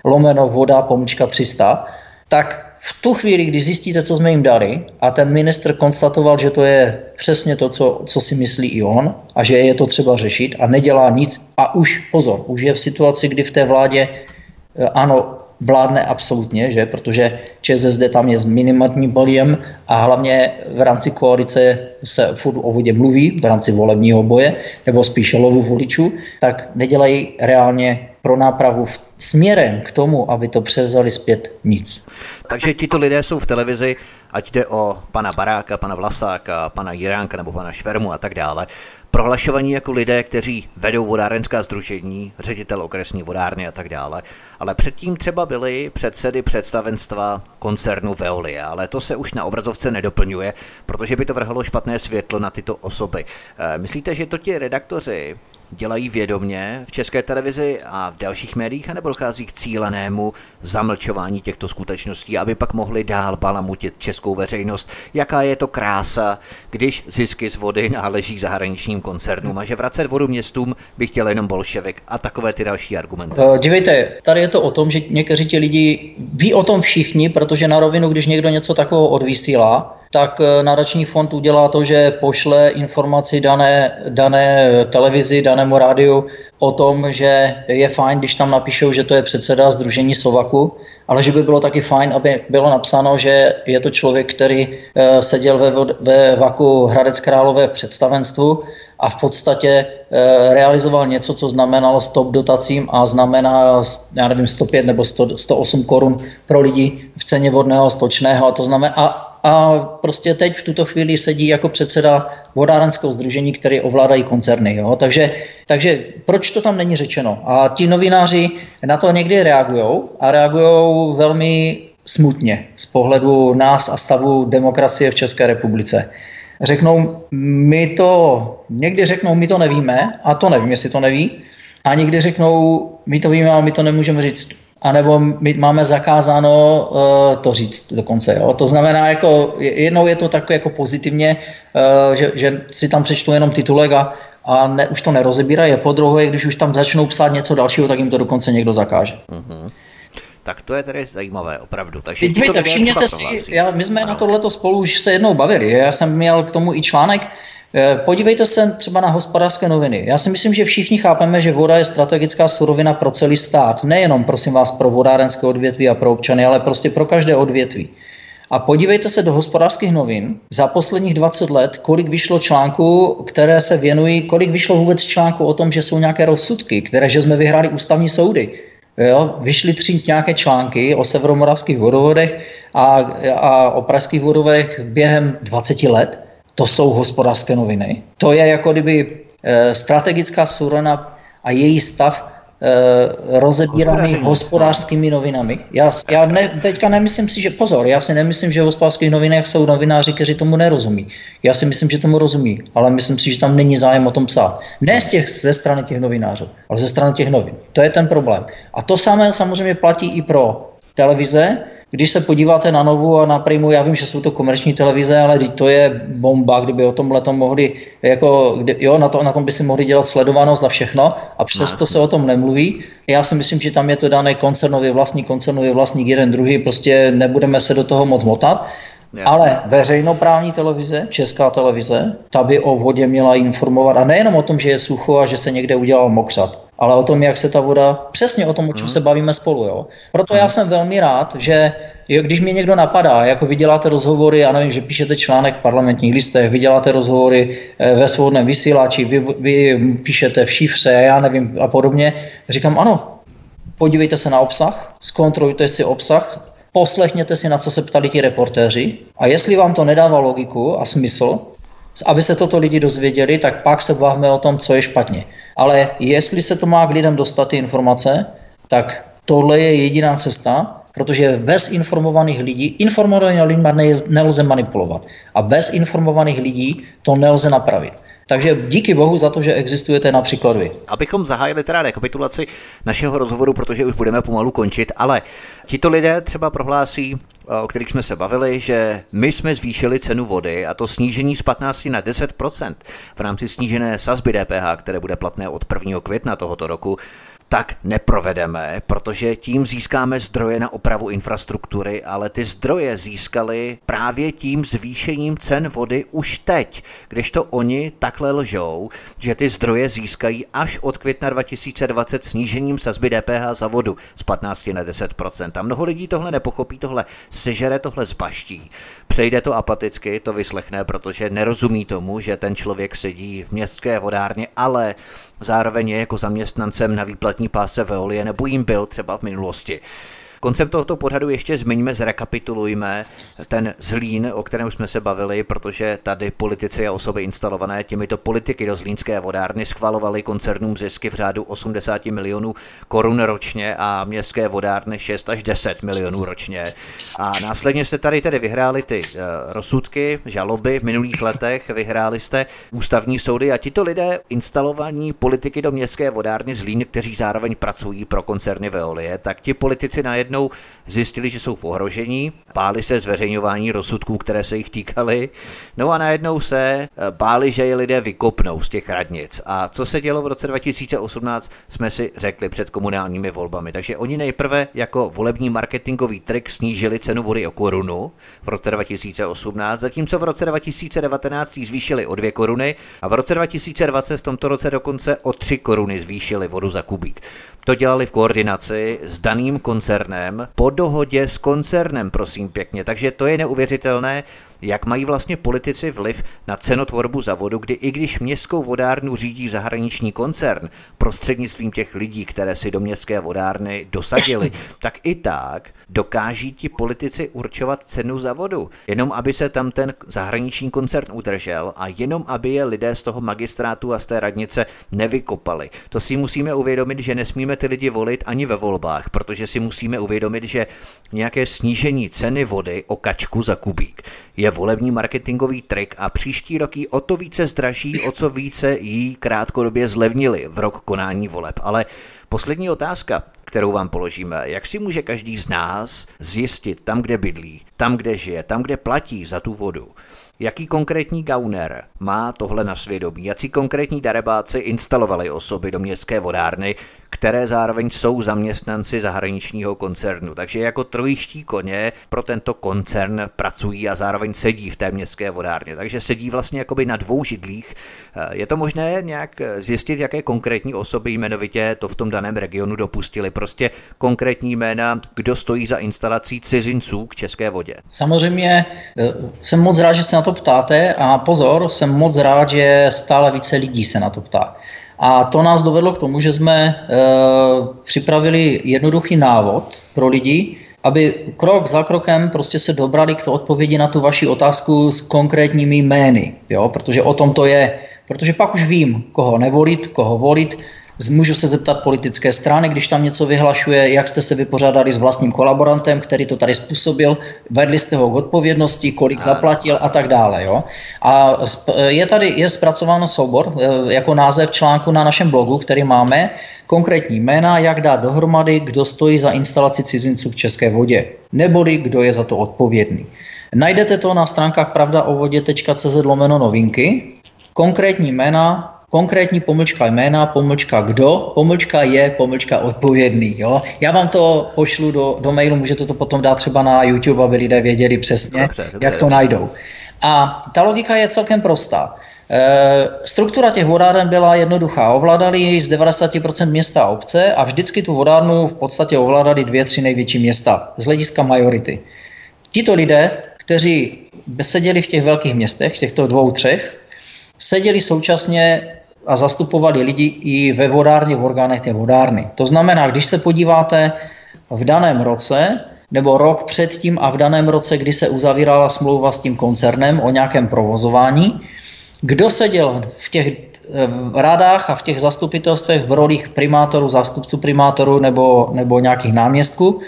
lomeno voda pomůčka 300. Tak v tu chvíli, kdy zjistíte, co jsme jim dali, a ten ministr konstatoval, že to je přesně to, co, co si myslí i on, a že je to třeba řešit a nedělá nic, a už pozor, už je v situaci, kdy v té vládě eh, ano, vládne absolutně, že? protože ČSSD tam je s minimálním boliem a hlavně v rámci koalice se furt o vodě mluví, v rámci volebního boje, nebo spíše lovu voličů, tak nedělají reálně pro nápravu v směrem k tomu, aby to převzali zpět nic. Takže tito lidé jsou v televizi, ať jde o pana Baráka, pana Vlasáka, pana Jiránka nebo pana Švermu a tak dále, prohlašovaní jako lidé, kteří vedou vodárenská združení, ředitel okresní vodárny a tak dále, ale předtím třeba byli předsedy představenstva koncernu Veolia, ale to se už na obrazovce nedoplňuje, protože by to vrhalo špatné světlo na tyto osoby. Eh, myslíte, že to ti redaktoři dělají vědomně v české televizi a v dalších médiích, anebo dochází k cílenému zamlčování těchto skutečností, aby pak mohli dál balamutit českou veřejnost, jaká je to krása, když zisky z vody náleží zahraničním koncernům a že vracet vodu městům by chtěl jenom bolševik a takové ty další argumenty. Uh, dívejte, tady je to o tom, že někteří ti lidi ví o tom všichni, protože na rovinu, když někdo něco takového odvysílá, tak eh, nadační fond udělá to, že pošle informaci dané, dané televizi, danému rádiu o tom, že je fajn, když tam napíšou, že to je předseda Združení Sovaku, ale že by bylo taky fajn, aby bylo napsáno, že je to člověk, který eh, seděl ve, ve Vaku Hradec Králové v představenstvu a v podstatě eh, realizoval něco, co znamenalo stop dotacím a znamená, já nevím, 105 nebo 100, 108 korun pro lidi v ceně vodného stočného a to znamená, a a prostě teď v tuto chvíli sedí jako předseda vodárenského združení, který ovládají koncerny. Jo? Takže, takže proč to tam není řečeno? A ti novináři na to někdy reagují a reagují velmi smutně z pohledu nás a stavu demokracie v České republice. Řeknou, my to, někdy řeknou, my to nevíme, a to nevím, jestli to neví, a někdy řeknou, my to víme, ale my to nemůžeme říct anebo my máme zakázáno uh, to říct dokonce. Jo? To znamená, jako jednou je to tak jako pozitivně, uh, že, že si tam přečtu jenom titulek a, a ne, už to nerozebírají. A po druhé, když už tam začnou psát něco dalšího, tak jim to dokonce někdo zakáže. Uh-huh. Tak to je tedy zajímavé, opravdu. Takže Teď víte, všimněte si, já, my jsme ano. na tohleto spolu už se jednou bavili. Já jsem měl k tomu i článek. Eh, podívejte se třeba na hospodářské noviny. Já si myslím, že všichni chápeme, že voda je strategická surovina pro celý stát. Nejenom, prosím vás, pro vodárenské odvětví a pro občany, ale prostě pro každé odvětví. A podívejte se do hospodářských novin za posledních 20 let, kolik vyšlo článků, které se věnují, kolik vyšlo vůbec článků o tom, že jsou nějaké rozsudky, které, že jsme vyhráli ústavní soudy. Jo, vyšly tři nějaké články o severomoravských vodovodech a, a o pražských vodovodech během 20 let. To jsou hospodářské noviny. To je jako kdyby e, strategická surana a její stav Eh, rozebíraný hospodářskými novinami. Já, já ne, teďka nemyslím si, že pozor, já si nemyslím, že v hospodářských novinách jsou novináři, kteří tomu nerozumí. Já si myslím, že tomu rozumí, ale myslím si, že tam není zájem o tom psát. Ne z těch, ze strany těch novinářů, ale ze strany těch novin. To je ten problém. A to samé samozřejmě platí i pro televize, když se podíváte na Novu a na Primu, já vím, že jsou to komerční televize, ale to je bomba, kdyby o tomhle tom mohli, jako, kdy, jo, na, to, na tom by si mohli dělat sledovanost a všechno a přesto no, se o tom nemluví. Já si myslím, že tam je to dané koncernově vlastní, koncernově vlastník jeden druhý, prostě nebudeme se do toho moc motat. Jasně. Ale veřejnoprávní televize, česká televize, ta by o vodě měla informovat a nejenom o tom, že je sucho a že se někde udělal mokřat, ale o tom, jak se ta voda, přesně o tom, o čem hmm. se bavíme spolu. Jo? Proto hmm. já jsem velmi rád, že jo, když mě někdo napadá, jako vy děláte rozhovory, já nevím, že píšete článek v parlamentních listech, vy děláte rozhovory eh, ve svobodném vysílači, vy, vy píšete v šifře, já nevím a podobně, říkám ano, podívejte se na obsah, zkontrolujte si obsah, poslechněte si, na co se ptali ti reportéři a jestli vám to nedává logiku a smysl, aby se toto lidi dozvěděli, tak pak se bavíme o tom, co je špatně. Ale jestli se to má k lidem dostat ty informace, tak tohle je jediná cesta, protože bez informovaných lidí, informovaných lidí nelze manipulovat. A bez informovaných lidí to nelze napravit. Takže díky bohu za to, že existujete například vy. Abychom zahájili teda rekapitulaci našeho rozhovoru, protože už budeme pomalu končit, ale tito lidé třeba prohlásí, o kterých jsme se bavili, že my jsme zvýšili cenu vody a to snížení z 15 na 10% v rámci snížené sazby DPH, které bude platné od 1. května tohoto roku, tak neprovedeme, protože tím získáme zdroje na opravu infrastruktury, ale ty zdroje získali právě tím zvýšením cen vody už teď, když to oni takhle lžou, že ty zdroje získají až od května 2020 snížením sazby DPH za vodu z 15 na 10%. A mnoho lidí tohle nepochopí, tohle sežere, tohle zbaští. Přejde to apaticky, to vyslechne, protože nerozumí tomu, že ten člověk sedí v městské vodárně, ale zároveň je jako zaměstnancem na výplatní páse Veolie nebo jim byl třeba v minulosti. Koncem tohoto pořadu ještě zmiňme, zrekapitulujme ten zlín, o kterém jsme se bavili, protože tady politici a osoby instalované těmito politiky do zlínské vodárny schvalovali koncernům zisky v řádu 80 milionů korun ročně a městské vodárny 6 až 10 milionů ročně. A následně jste tady tedy vyhráli ty uh, rozsudky, žaloby v minulých letech, vyhráli jste ústavní soudy a tito lidé instalovaní politiky do městské vodárny Zlín, kteří zároveň pracují pro koncerny Veolie, tak ti politici najednou najednou zjistili, že jsou v ohrožení, báli se zveřejňování rozsudků, které se jich týkaly, no a najednou se eh, báli, že je lidé vykopnou z těch radnic. A co se dělo v roce 2018, jsme si řekli před komunálními volbami. Takže oni nejprve jako volební marketingový trik snížili cenu vody o korunu v roce 2018, zatímco v roce 2019 ji zvýšili o dvě koruny a v roce 2020 v tomto roce dokonce o tři koruny zvýšili vodu za kubík. To dělali v koordinaci s daným koncernem po dohodě s koncernem, prosím pěkně. Takže to je neuvěřitelné, jak mají vlastně politici vliv na cenotvorbu za vodu, kdy i když městskou vodárnu řídí zahraniční koncern prostřednictvím těch lidí, které si do městské vodárny dosadili, tak i tak dokáží ti politici určovat cenu za vodu, jenom aby se tam ten zahraniční koncern udržel a jenom aby je lidé z toho magistrátu a z té radnice nevykopali. To si musíme uvědomit, že nesmíme ty lidi volit ani ve volbách, protože si musíme uvědomit, že nějaké snížení ceny vody o kačku za kubík je volební marketingový trik a příští rok jí o to více zdraží, o co více jí krátkodobě zlevnili v rok konání voleb. Ale poslední otázka, kterou vám položíme. Jak si může každý z nás zjistit tam, kde bydlí, tam, kde žije, tam, kde platí za tu vodu, Jaký konkrétní gauner má tohle na svědomí? Jaký konkrétní darebáci instalovali osoby do městské vodárny, které zároveň jsou zaměstnanci zahraničního koncernu. Takže jako trojiští koně pro tento koncern pracují a zároveň sedí v té městské vodárně. Takže sedí vlastně jakoby na dvou židlích. Je to možné nějak zjistit, jaké konkrétní osoby jmenovitě to v tom daném regionu dopustili? Prostě konkrétní jména, kdo stojí za instalací cizinců k České vodě? Samozřejmě eh, jsem moc rád, že se na to ptáte a pozor, jsem moc rád, že stále více lidí se na to ptá. A to nás dovedlo k tomu, že jsme e, připravili jednoduchý návod pro lidi, aby krok za krokem prostě se dobrali k to odpovědi na tu vaši otázku s konkrétními jmény, jo? protože o tom to je. Protože pak už vím, koho nevolit, koho volit, Můžu se zeptat politické strany, když tam něco vyhlašuje, jak jste se vypořádali s vlastním kolaborantem, který to tady způsobil, vedli jste ho k odpovědnosti, kolik zaplatil a tak dále. Jo? A je tady je zpracován soubor e, jako název článku na našem blogu, který máme, konkrétní jména, jak dát dohromady, kdo stojí za instalaci cizinců v České vodě, neboli kdo je za to odpovědný. Najdete to na stránkách pravdaovodě.cz lomeno novinky. Konkrétní jména konkrétní pomlčka jména, pomlčka kdo, pomlčka je, pomlčka odpovědný. Jo? Já vám to pošlu do, do mailu, můžete to potom dát třeba na YouTube, aby lidé věděli přesně, dobře, dobře, jak to najdou. A ta logika je celkem prostá. E, struktura těch vodáren byla jednoduchá. Ovládali z 90% města a obce a vždycky tu vodárnu v podstatě ovládali dvě, tři největší města z hlediska majority. Tito lidé, kteří seděli v těch velkých městech, v těchto dvou, třech, seděli současně a zastupovali lidi i ve vodárně, v orgánech té vodárny. To znamená, když se podíváte v daném roce, nebo rok předtím a v daném roce, kdy se uzavírala smlouva s tím koncernem o nějakém provozování, kdo seděl v těch radách a v těch zastupitelstvech v rolích primátorů, zástupců primátorů nebo, nebo nějakých náměstků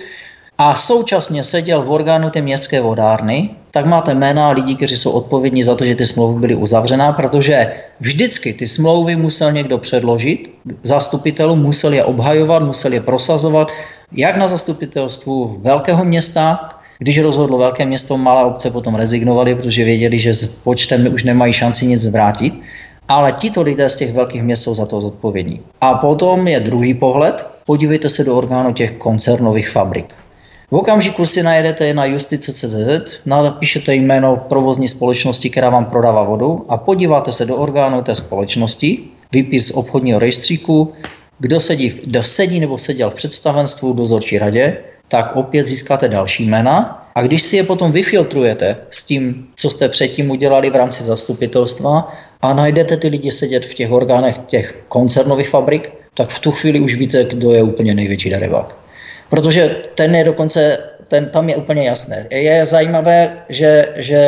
a současně seděl v orgánu té městské vodárny, tak máte jména lidí, kteří jsou odpovědní za to, že ty smlouvy byly uzavřená, protože vždycky ty smlouvy musel někdo předložit, zastupitelů musel je obhajovat, musel je prosazovat, jak na zastupitelstvu velkého města, když rozhodlo velké město, malé obce potom rezignovali, protože věděli, že s počtem už nemají šanci nic zvrátit, ale tito lidé z těch velkých měst jsou za to zodpovědní. A potom je druhý pohled, podívejte se do orgánu těch koncernových fabrik. V okamžiku si najedete na justice.cz, napíšete jméno provozní společnosti, která vám prodává vodu a podíváte se do orgánu té společnosti, výpis obchodního rejstříku, kdo sedí, kdo sedí nebo seděl v představenstvu, dozorčí radě, tak opět získáte další jména a když si je potom vyfiltrujete s tím, co jste předtím udělali v rámci zastupitelstva a najdete ty lidi sedět v těch orgánech těch koncernových fabrik, tak v tu chvíli už víte, kdo je úplně největší darebák. Protože ten je dokonce, ten tam je úplně jasné. Je zajímavé, že, že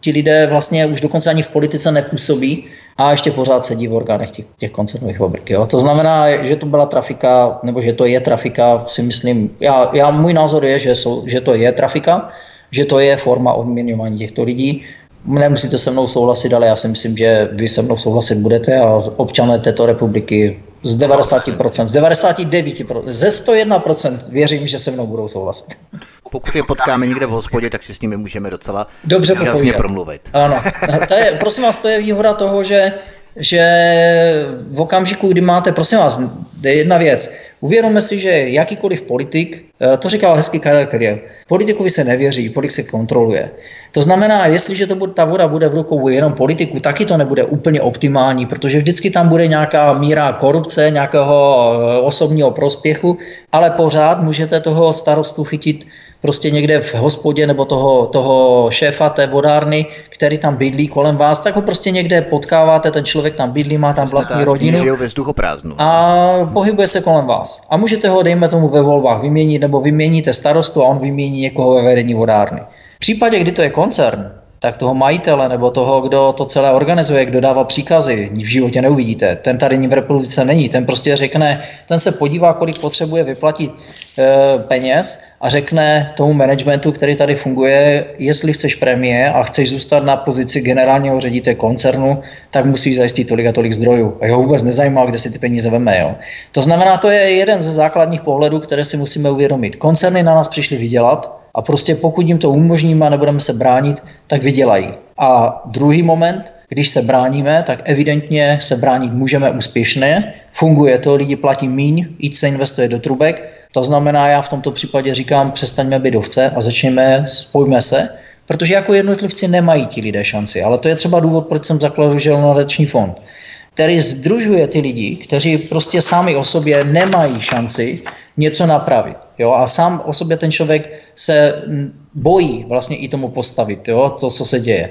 ti lidé vlastně už dokonce ani v politice nepůsobí a ještě pořád sedí v orgánech těch, těch koncernových fabrik. Jo? To znamená, že to byla trafika, nebo že to je trafika, si myslím, já, já můj názor je, že, jsou, že to je trafika, že to je forma odměňování těchto lidí. Nemusíte se mnou souhlasit, ale já si myslím, že vy se mnou souhlasit budete a občané této republiky z 90%, z 99%, ze 101% věřím, že se mnou budou souhlasit. Pokud je potkáme někde v hospodě, tak si s nimi můžeme docela Dobře jasně promluvit. Ano, to je, prosím vás, to je výhoda toho, že že v okamžiku, kdy máte, prosím vás, jedna věc, uvědomme si, že jakýkoliv politik, eh, to říkal hezký Karel Kryl, politikovi se nevěří, politik se kontroluje. To znamená, jestliže to bude, ta voda bude v rukou jenom politiku, taky to nebude úplně optimální, protože vždycky tam bude nějaká míra korupce, nějakého eh, osobního prospěchu, ale pořád můžete toho starostu chytit prostě někde v hospodě nebo toho, toho šéfa té vodárny, který tam bydlí kolem vás, tak ho prostě někde potkáváte, ten člověk tam bydlí, má tam vlastní rodinu. ve A pohybuje se kolem vás. A můžete ho, dejme tomu, ve volbách vyměnit, nebo vyměníte starostu a on vymění někoho ve vedení vodárny. V případě, kdy to je koncern, tak toho majitele nebo toho, kdo to celé organizuje, kdo dává příkazy, v životě neuvidíte. Ten tady v republice není. Ten prostě řekne, ten se podívá, kolik potřebuje vyplatit e, peněz a řekne tomu managementu, který tady funguje, jestli chceš prémie a chceš zůstat na pozici generálního ředitele koncernu, tak musíš zajistit tolik a tolik zdrojů. A jeho vůbec nezajímá, kde si ty peníze veme. Jo. To znamená, to je jeden ze základních pohledů, které si musíme uvědomit. Koncerny na nás přišly vydělat, a prostě pokud jim to umožníme a nebudeme se bránit, tak vydělají. A druhý moment, když se bráníme, tak evidentně se bránit můžeme úspěšně, funguje to, lidi platí míň, víc se investuje do trubek, to znamená, já v tomto případě říkám, přestaňme být ovce a začněme, spojme se, protože jako jednotlivci nemají ti lidé šanci, ale to je třeba důvod, proč jsem zakladl nadační fond který združuje ty lidi, kteří prostě sami o sobě nemají šanci něco napravit. Jo? A sám o sobě ten člověk se bojí vlastně i tomu postavit, jo? to, co se děje.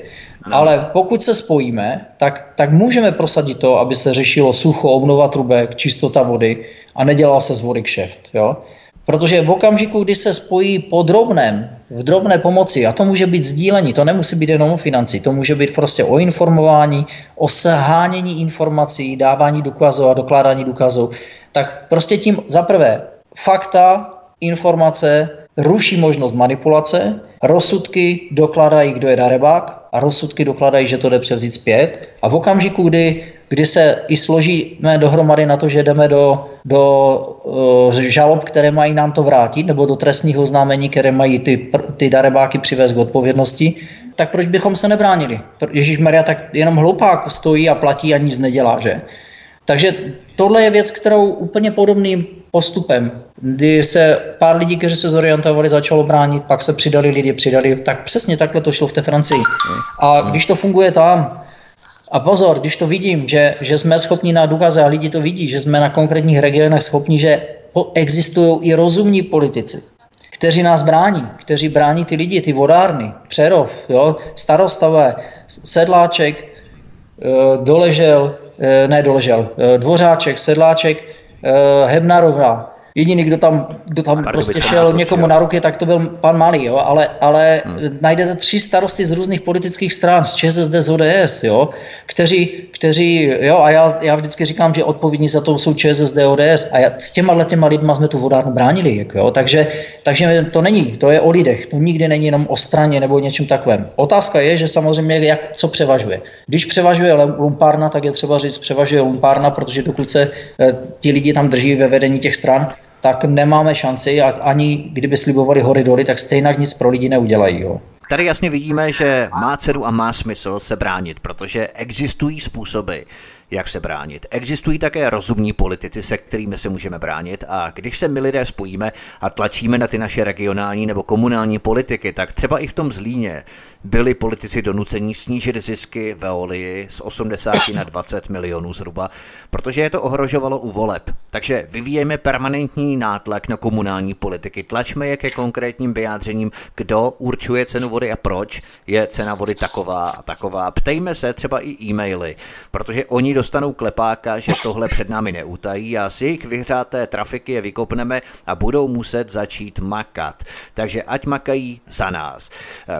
Ale pokud se spojíme, tak, tak můžeme prosadit to, aby se řešilo sucho, obnova trubek, čistota vody a nedělal se z vody kšeft. Jo? Protože v okamžiku, kdy se spojí po drobném, v drobné pomoci, a to může být sdílení, to nemusí být jenom o financí, to může být prostě o informování, o shánění informací, dávání důkazů a dokládání důkazů, tak prostě tím zaprvé fakta, informace ruší možnost manipulace, rozsudky dokládají, kdo je darebák a rozsudky dokládají, že to jde převzít zpět a v okamžiku, kdy kdy se i složíme dohromady na to, že jdeme do, do uh, žalob, které mají nám to vrátit, nebo do trestního oznámení, které mají ty, ty darebáky přivést k odpovědnosti, tak proč bychom se nebránili? Ježíš Maria tak jenom hloupák stojí a platí a nic nedělá, že? Takže tohle je věc, kterou úplně podobným postupem, kdy se pár lidí, kteří se zorientovali, začalo bránit, pak se přidali lidi, přidali, tak přesně takhle to šlo v té Francii. A když to funguje tam, a pozor, když to vidím, že, že jsme schopni na důkaze a lidi to vidí, že jsme na konkrétních regionech schopni, že existují i rozumní politici, kteří nás brání, kteří brání ty lidi, ty vodárny, Přerov, jo, starostové, Sedláček, eh, Doležel, ne Doležel, eh, Dvořáček, Sedláček, Hebnarová, Jediný, kdo tam, kdo tam prostě šel někomu jo. na ruky, tak to byl pan Malý, jo? ale, ale hmm. najdete tři starosty z různých politických stran, z ČSSD, z ODS, jo? Kteří, kteří, jo, a já, já vždycky říkám, že odpovědní za to jsou ČSSD, ODS a já, s těma těma lidma jsme tu vodárnu bránili, jako, jo? Takže, takže to není, to je o lidech, to nikdy není jenom o straně nebo něčem takovém. Otázka je, že samozřejmě jak, co převažuje. Když převažuje lumpárna, tak je třeba říct, převažuje lumpárna, protože dokud se e, ti lidi tam drží ve vedení těch stran, tak nemáme šanci a ani kdyby slibovali hory doly, tak stejně nic pro lidi neudělají. Jo. Tady jasně vidíme, že má cenu a má smysl se bránit, protože existují způsoby, jak se bránit. Existují také rozumní politici, se kterými se můžeme bránit a když se my lidé spojíme a tlačíme na ty naše regionální nebo komunální politiky, tak třeba i v tom Zlíně byli politici donuceni snížit zisky Veolii z 80 na 20 milionů zhruba, protože je to ohrožovalo u voleb. Takže vyvíjeme permanentní nátlak na komunální politiky, tlačme je ke konkrétním vyjádřením, kdo určuje cenu vody a proč je cena vody taková a taková. Ptejme se třeba i e-maily, protože oni dostanou klepáka, že tohle před námi neutají a z jejich vyhřáté trafiky je vykopneme a budou muset začít makat. Takže ať makají za nás.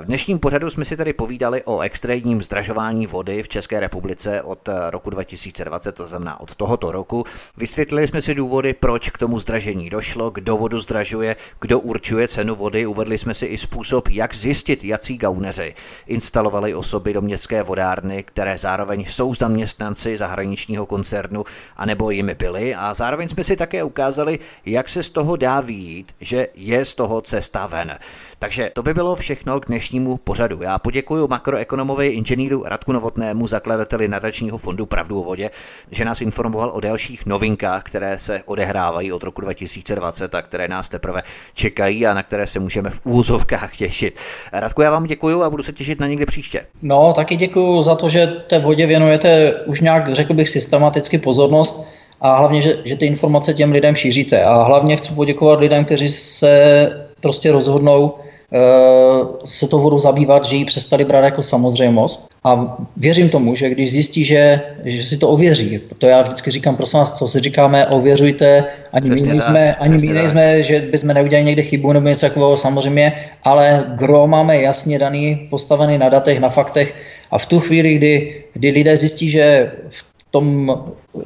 V dnešním pořadu jsme si tady povídali o extrémním zdražování vody v České republice od roku 2020, to znamená od tohoto roku. Vysvětlili jsme si důvody, proč k tomu zdražení došlo, kdo vodu zdražuje, kdo určuje cenu vody. Uvedli jsme si i způsob, jak zjistit, jací gauneři instalovali osoby do městské vodárny, které zároveň jsou zaměstnanci zahraničního koncernu, anebo jimi byli. A zároveň jsme si také ukázali, jak se z toho dá výjít, že je z toho cesta ven. Takže to by bylo všechno k dnešnímu pořadu. Já poděkuji makroekonomovi inženýru Radku Novotnému, zakladateli nadačního fondu Pravdu o vodě, že nás informoval o dalších novinkách, které se odehrávají od roku 2020 a které nás teprve čekají a na které se můžeme v úzovkách těšit. Radku, já vám děkuji a budu se těšit na někde příště. No, taky děkuji za to, že té vodě věnujete už nějak, řekl bych, systematicky pozornost a hlavně, že, že ty informace těm lidem šíříte. A hlavně chci poděkovat lidem, kteří se prostě rozhodnou Eh, se to vodu zabývat, že ji přestali brát jako samozřejmost. A věřím tomu, že když zjistí, že, že si to ověří, to já vždycky říkám, prosím vás, co si říkáme, ověřujte, ani my nejsme, ani my nejsme, že bychom neudělali někde chybu nebo něco takového, samozřejmě, ale gro máme jasně daný, postavený na datech, na faktech a v tu chvíli, kdy, kdy lidé zjistí, že v tom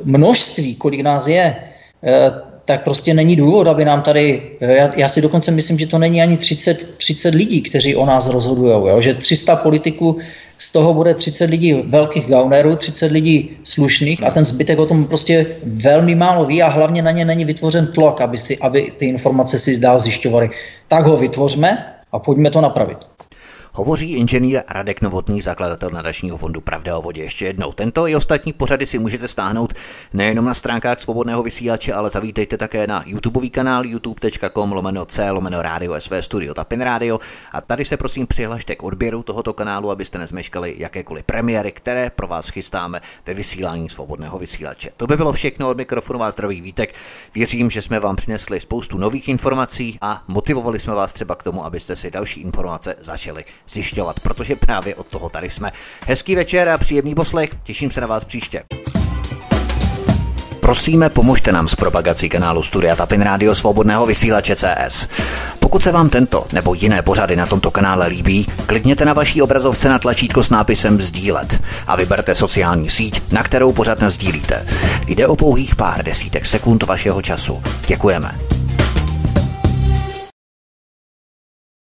množství, kolik nás je, eh, tak prostě není důvod, aby nám tady, já, já si dokonce myslím, že to není ani 30, 30 lidí, kteří o nás rozhodují, že 300 politiků, z toho bude 30 lidí velkých gaunerů, 30 lidí slušných a ten zbytek o tom prostě velmi málo ví a hlavně na ně není vytvořen tlak, aby, si, aby ty informace si zdál zjišťovali. Tak ho vytvořme a pojďme to napravit. Hovoří inženýr Radek Novotný, zakladatel nadačního fondu Pravda o vodě. Ještě jednou. Tento i ostatní pořady si můžete stáhnout nejenom na stránkách svobodného vysílače, ale zavítejte také na YouTubeový kanál youtube.com lomeno C lomeno rádio SV Studio Tapin Radio a tady se prosím přihlašte k odběru tohoto kanálu, abyste nezmeškali jakékoliv premiéry, které pro vás chystáme ve vysílání svobodného vysílače. To by bylo všechno od mikrofonu vás zdraví Vítek. Věřím, že jsme vám přinesli spoustu nových informací a motivovali jsme vás třeba k tomu, abyste si další informace začali zjišťovat, protože právě od toho tady jsme. Hezký večer a příjemný poslech, těším se na vás příště. Prosíme, pomožte nám s propagací kanálu Studia Tapin Rádio Svobodného vysílače CS. Pokud se vám tento nebo jiné pořady na tomto kanále líbí, klikněte na vaší obrazovce na tlačítko s nápisem Sdílet a vyberte sociální síť, na kterou pořád sdílíte. Jde o pouhých pár desítek sekund vašeho času. Děkujeme.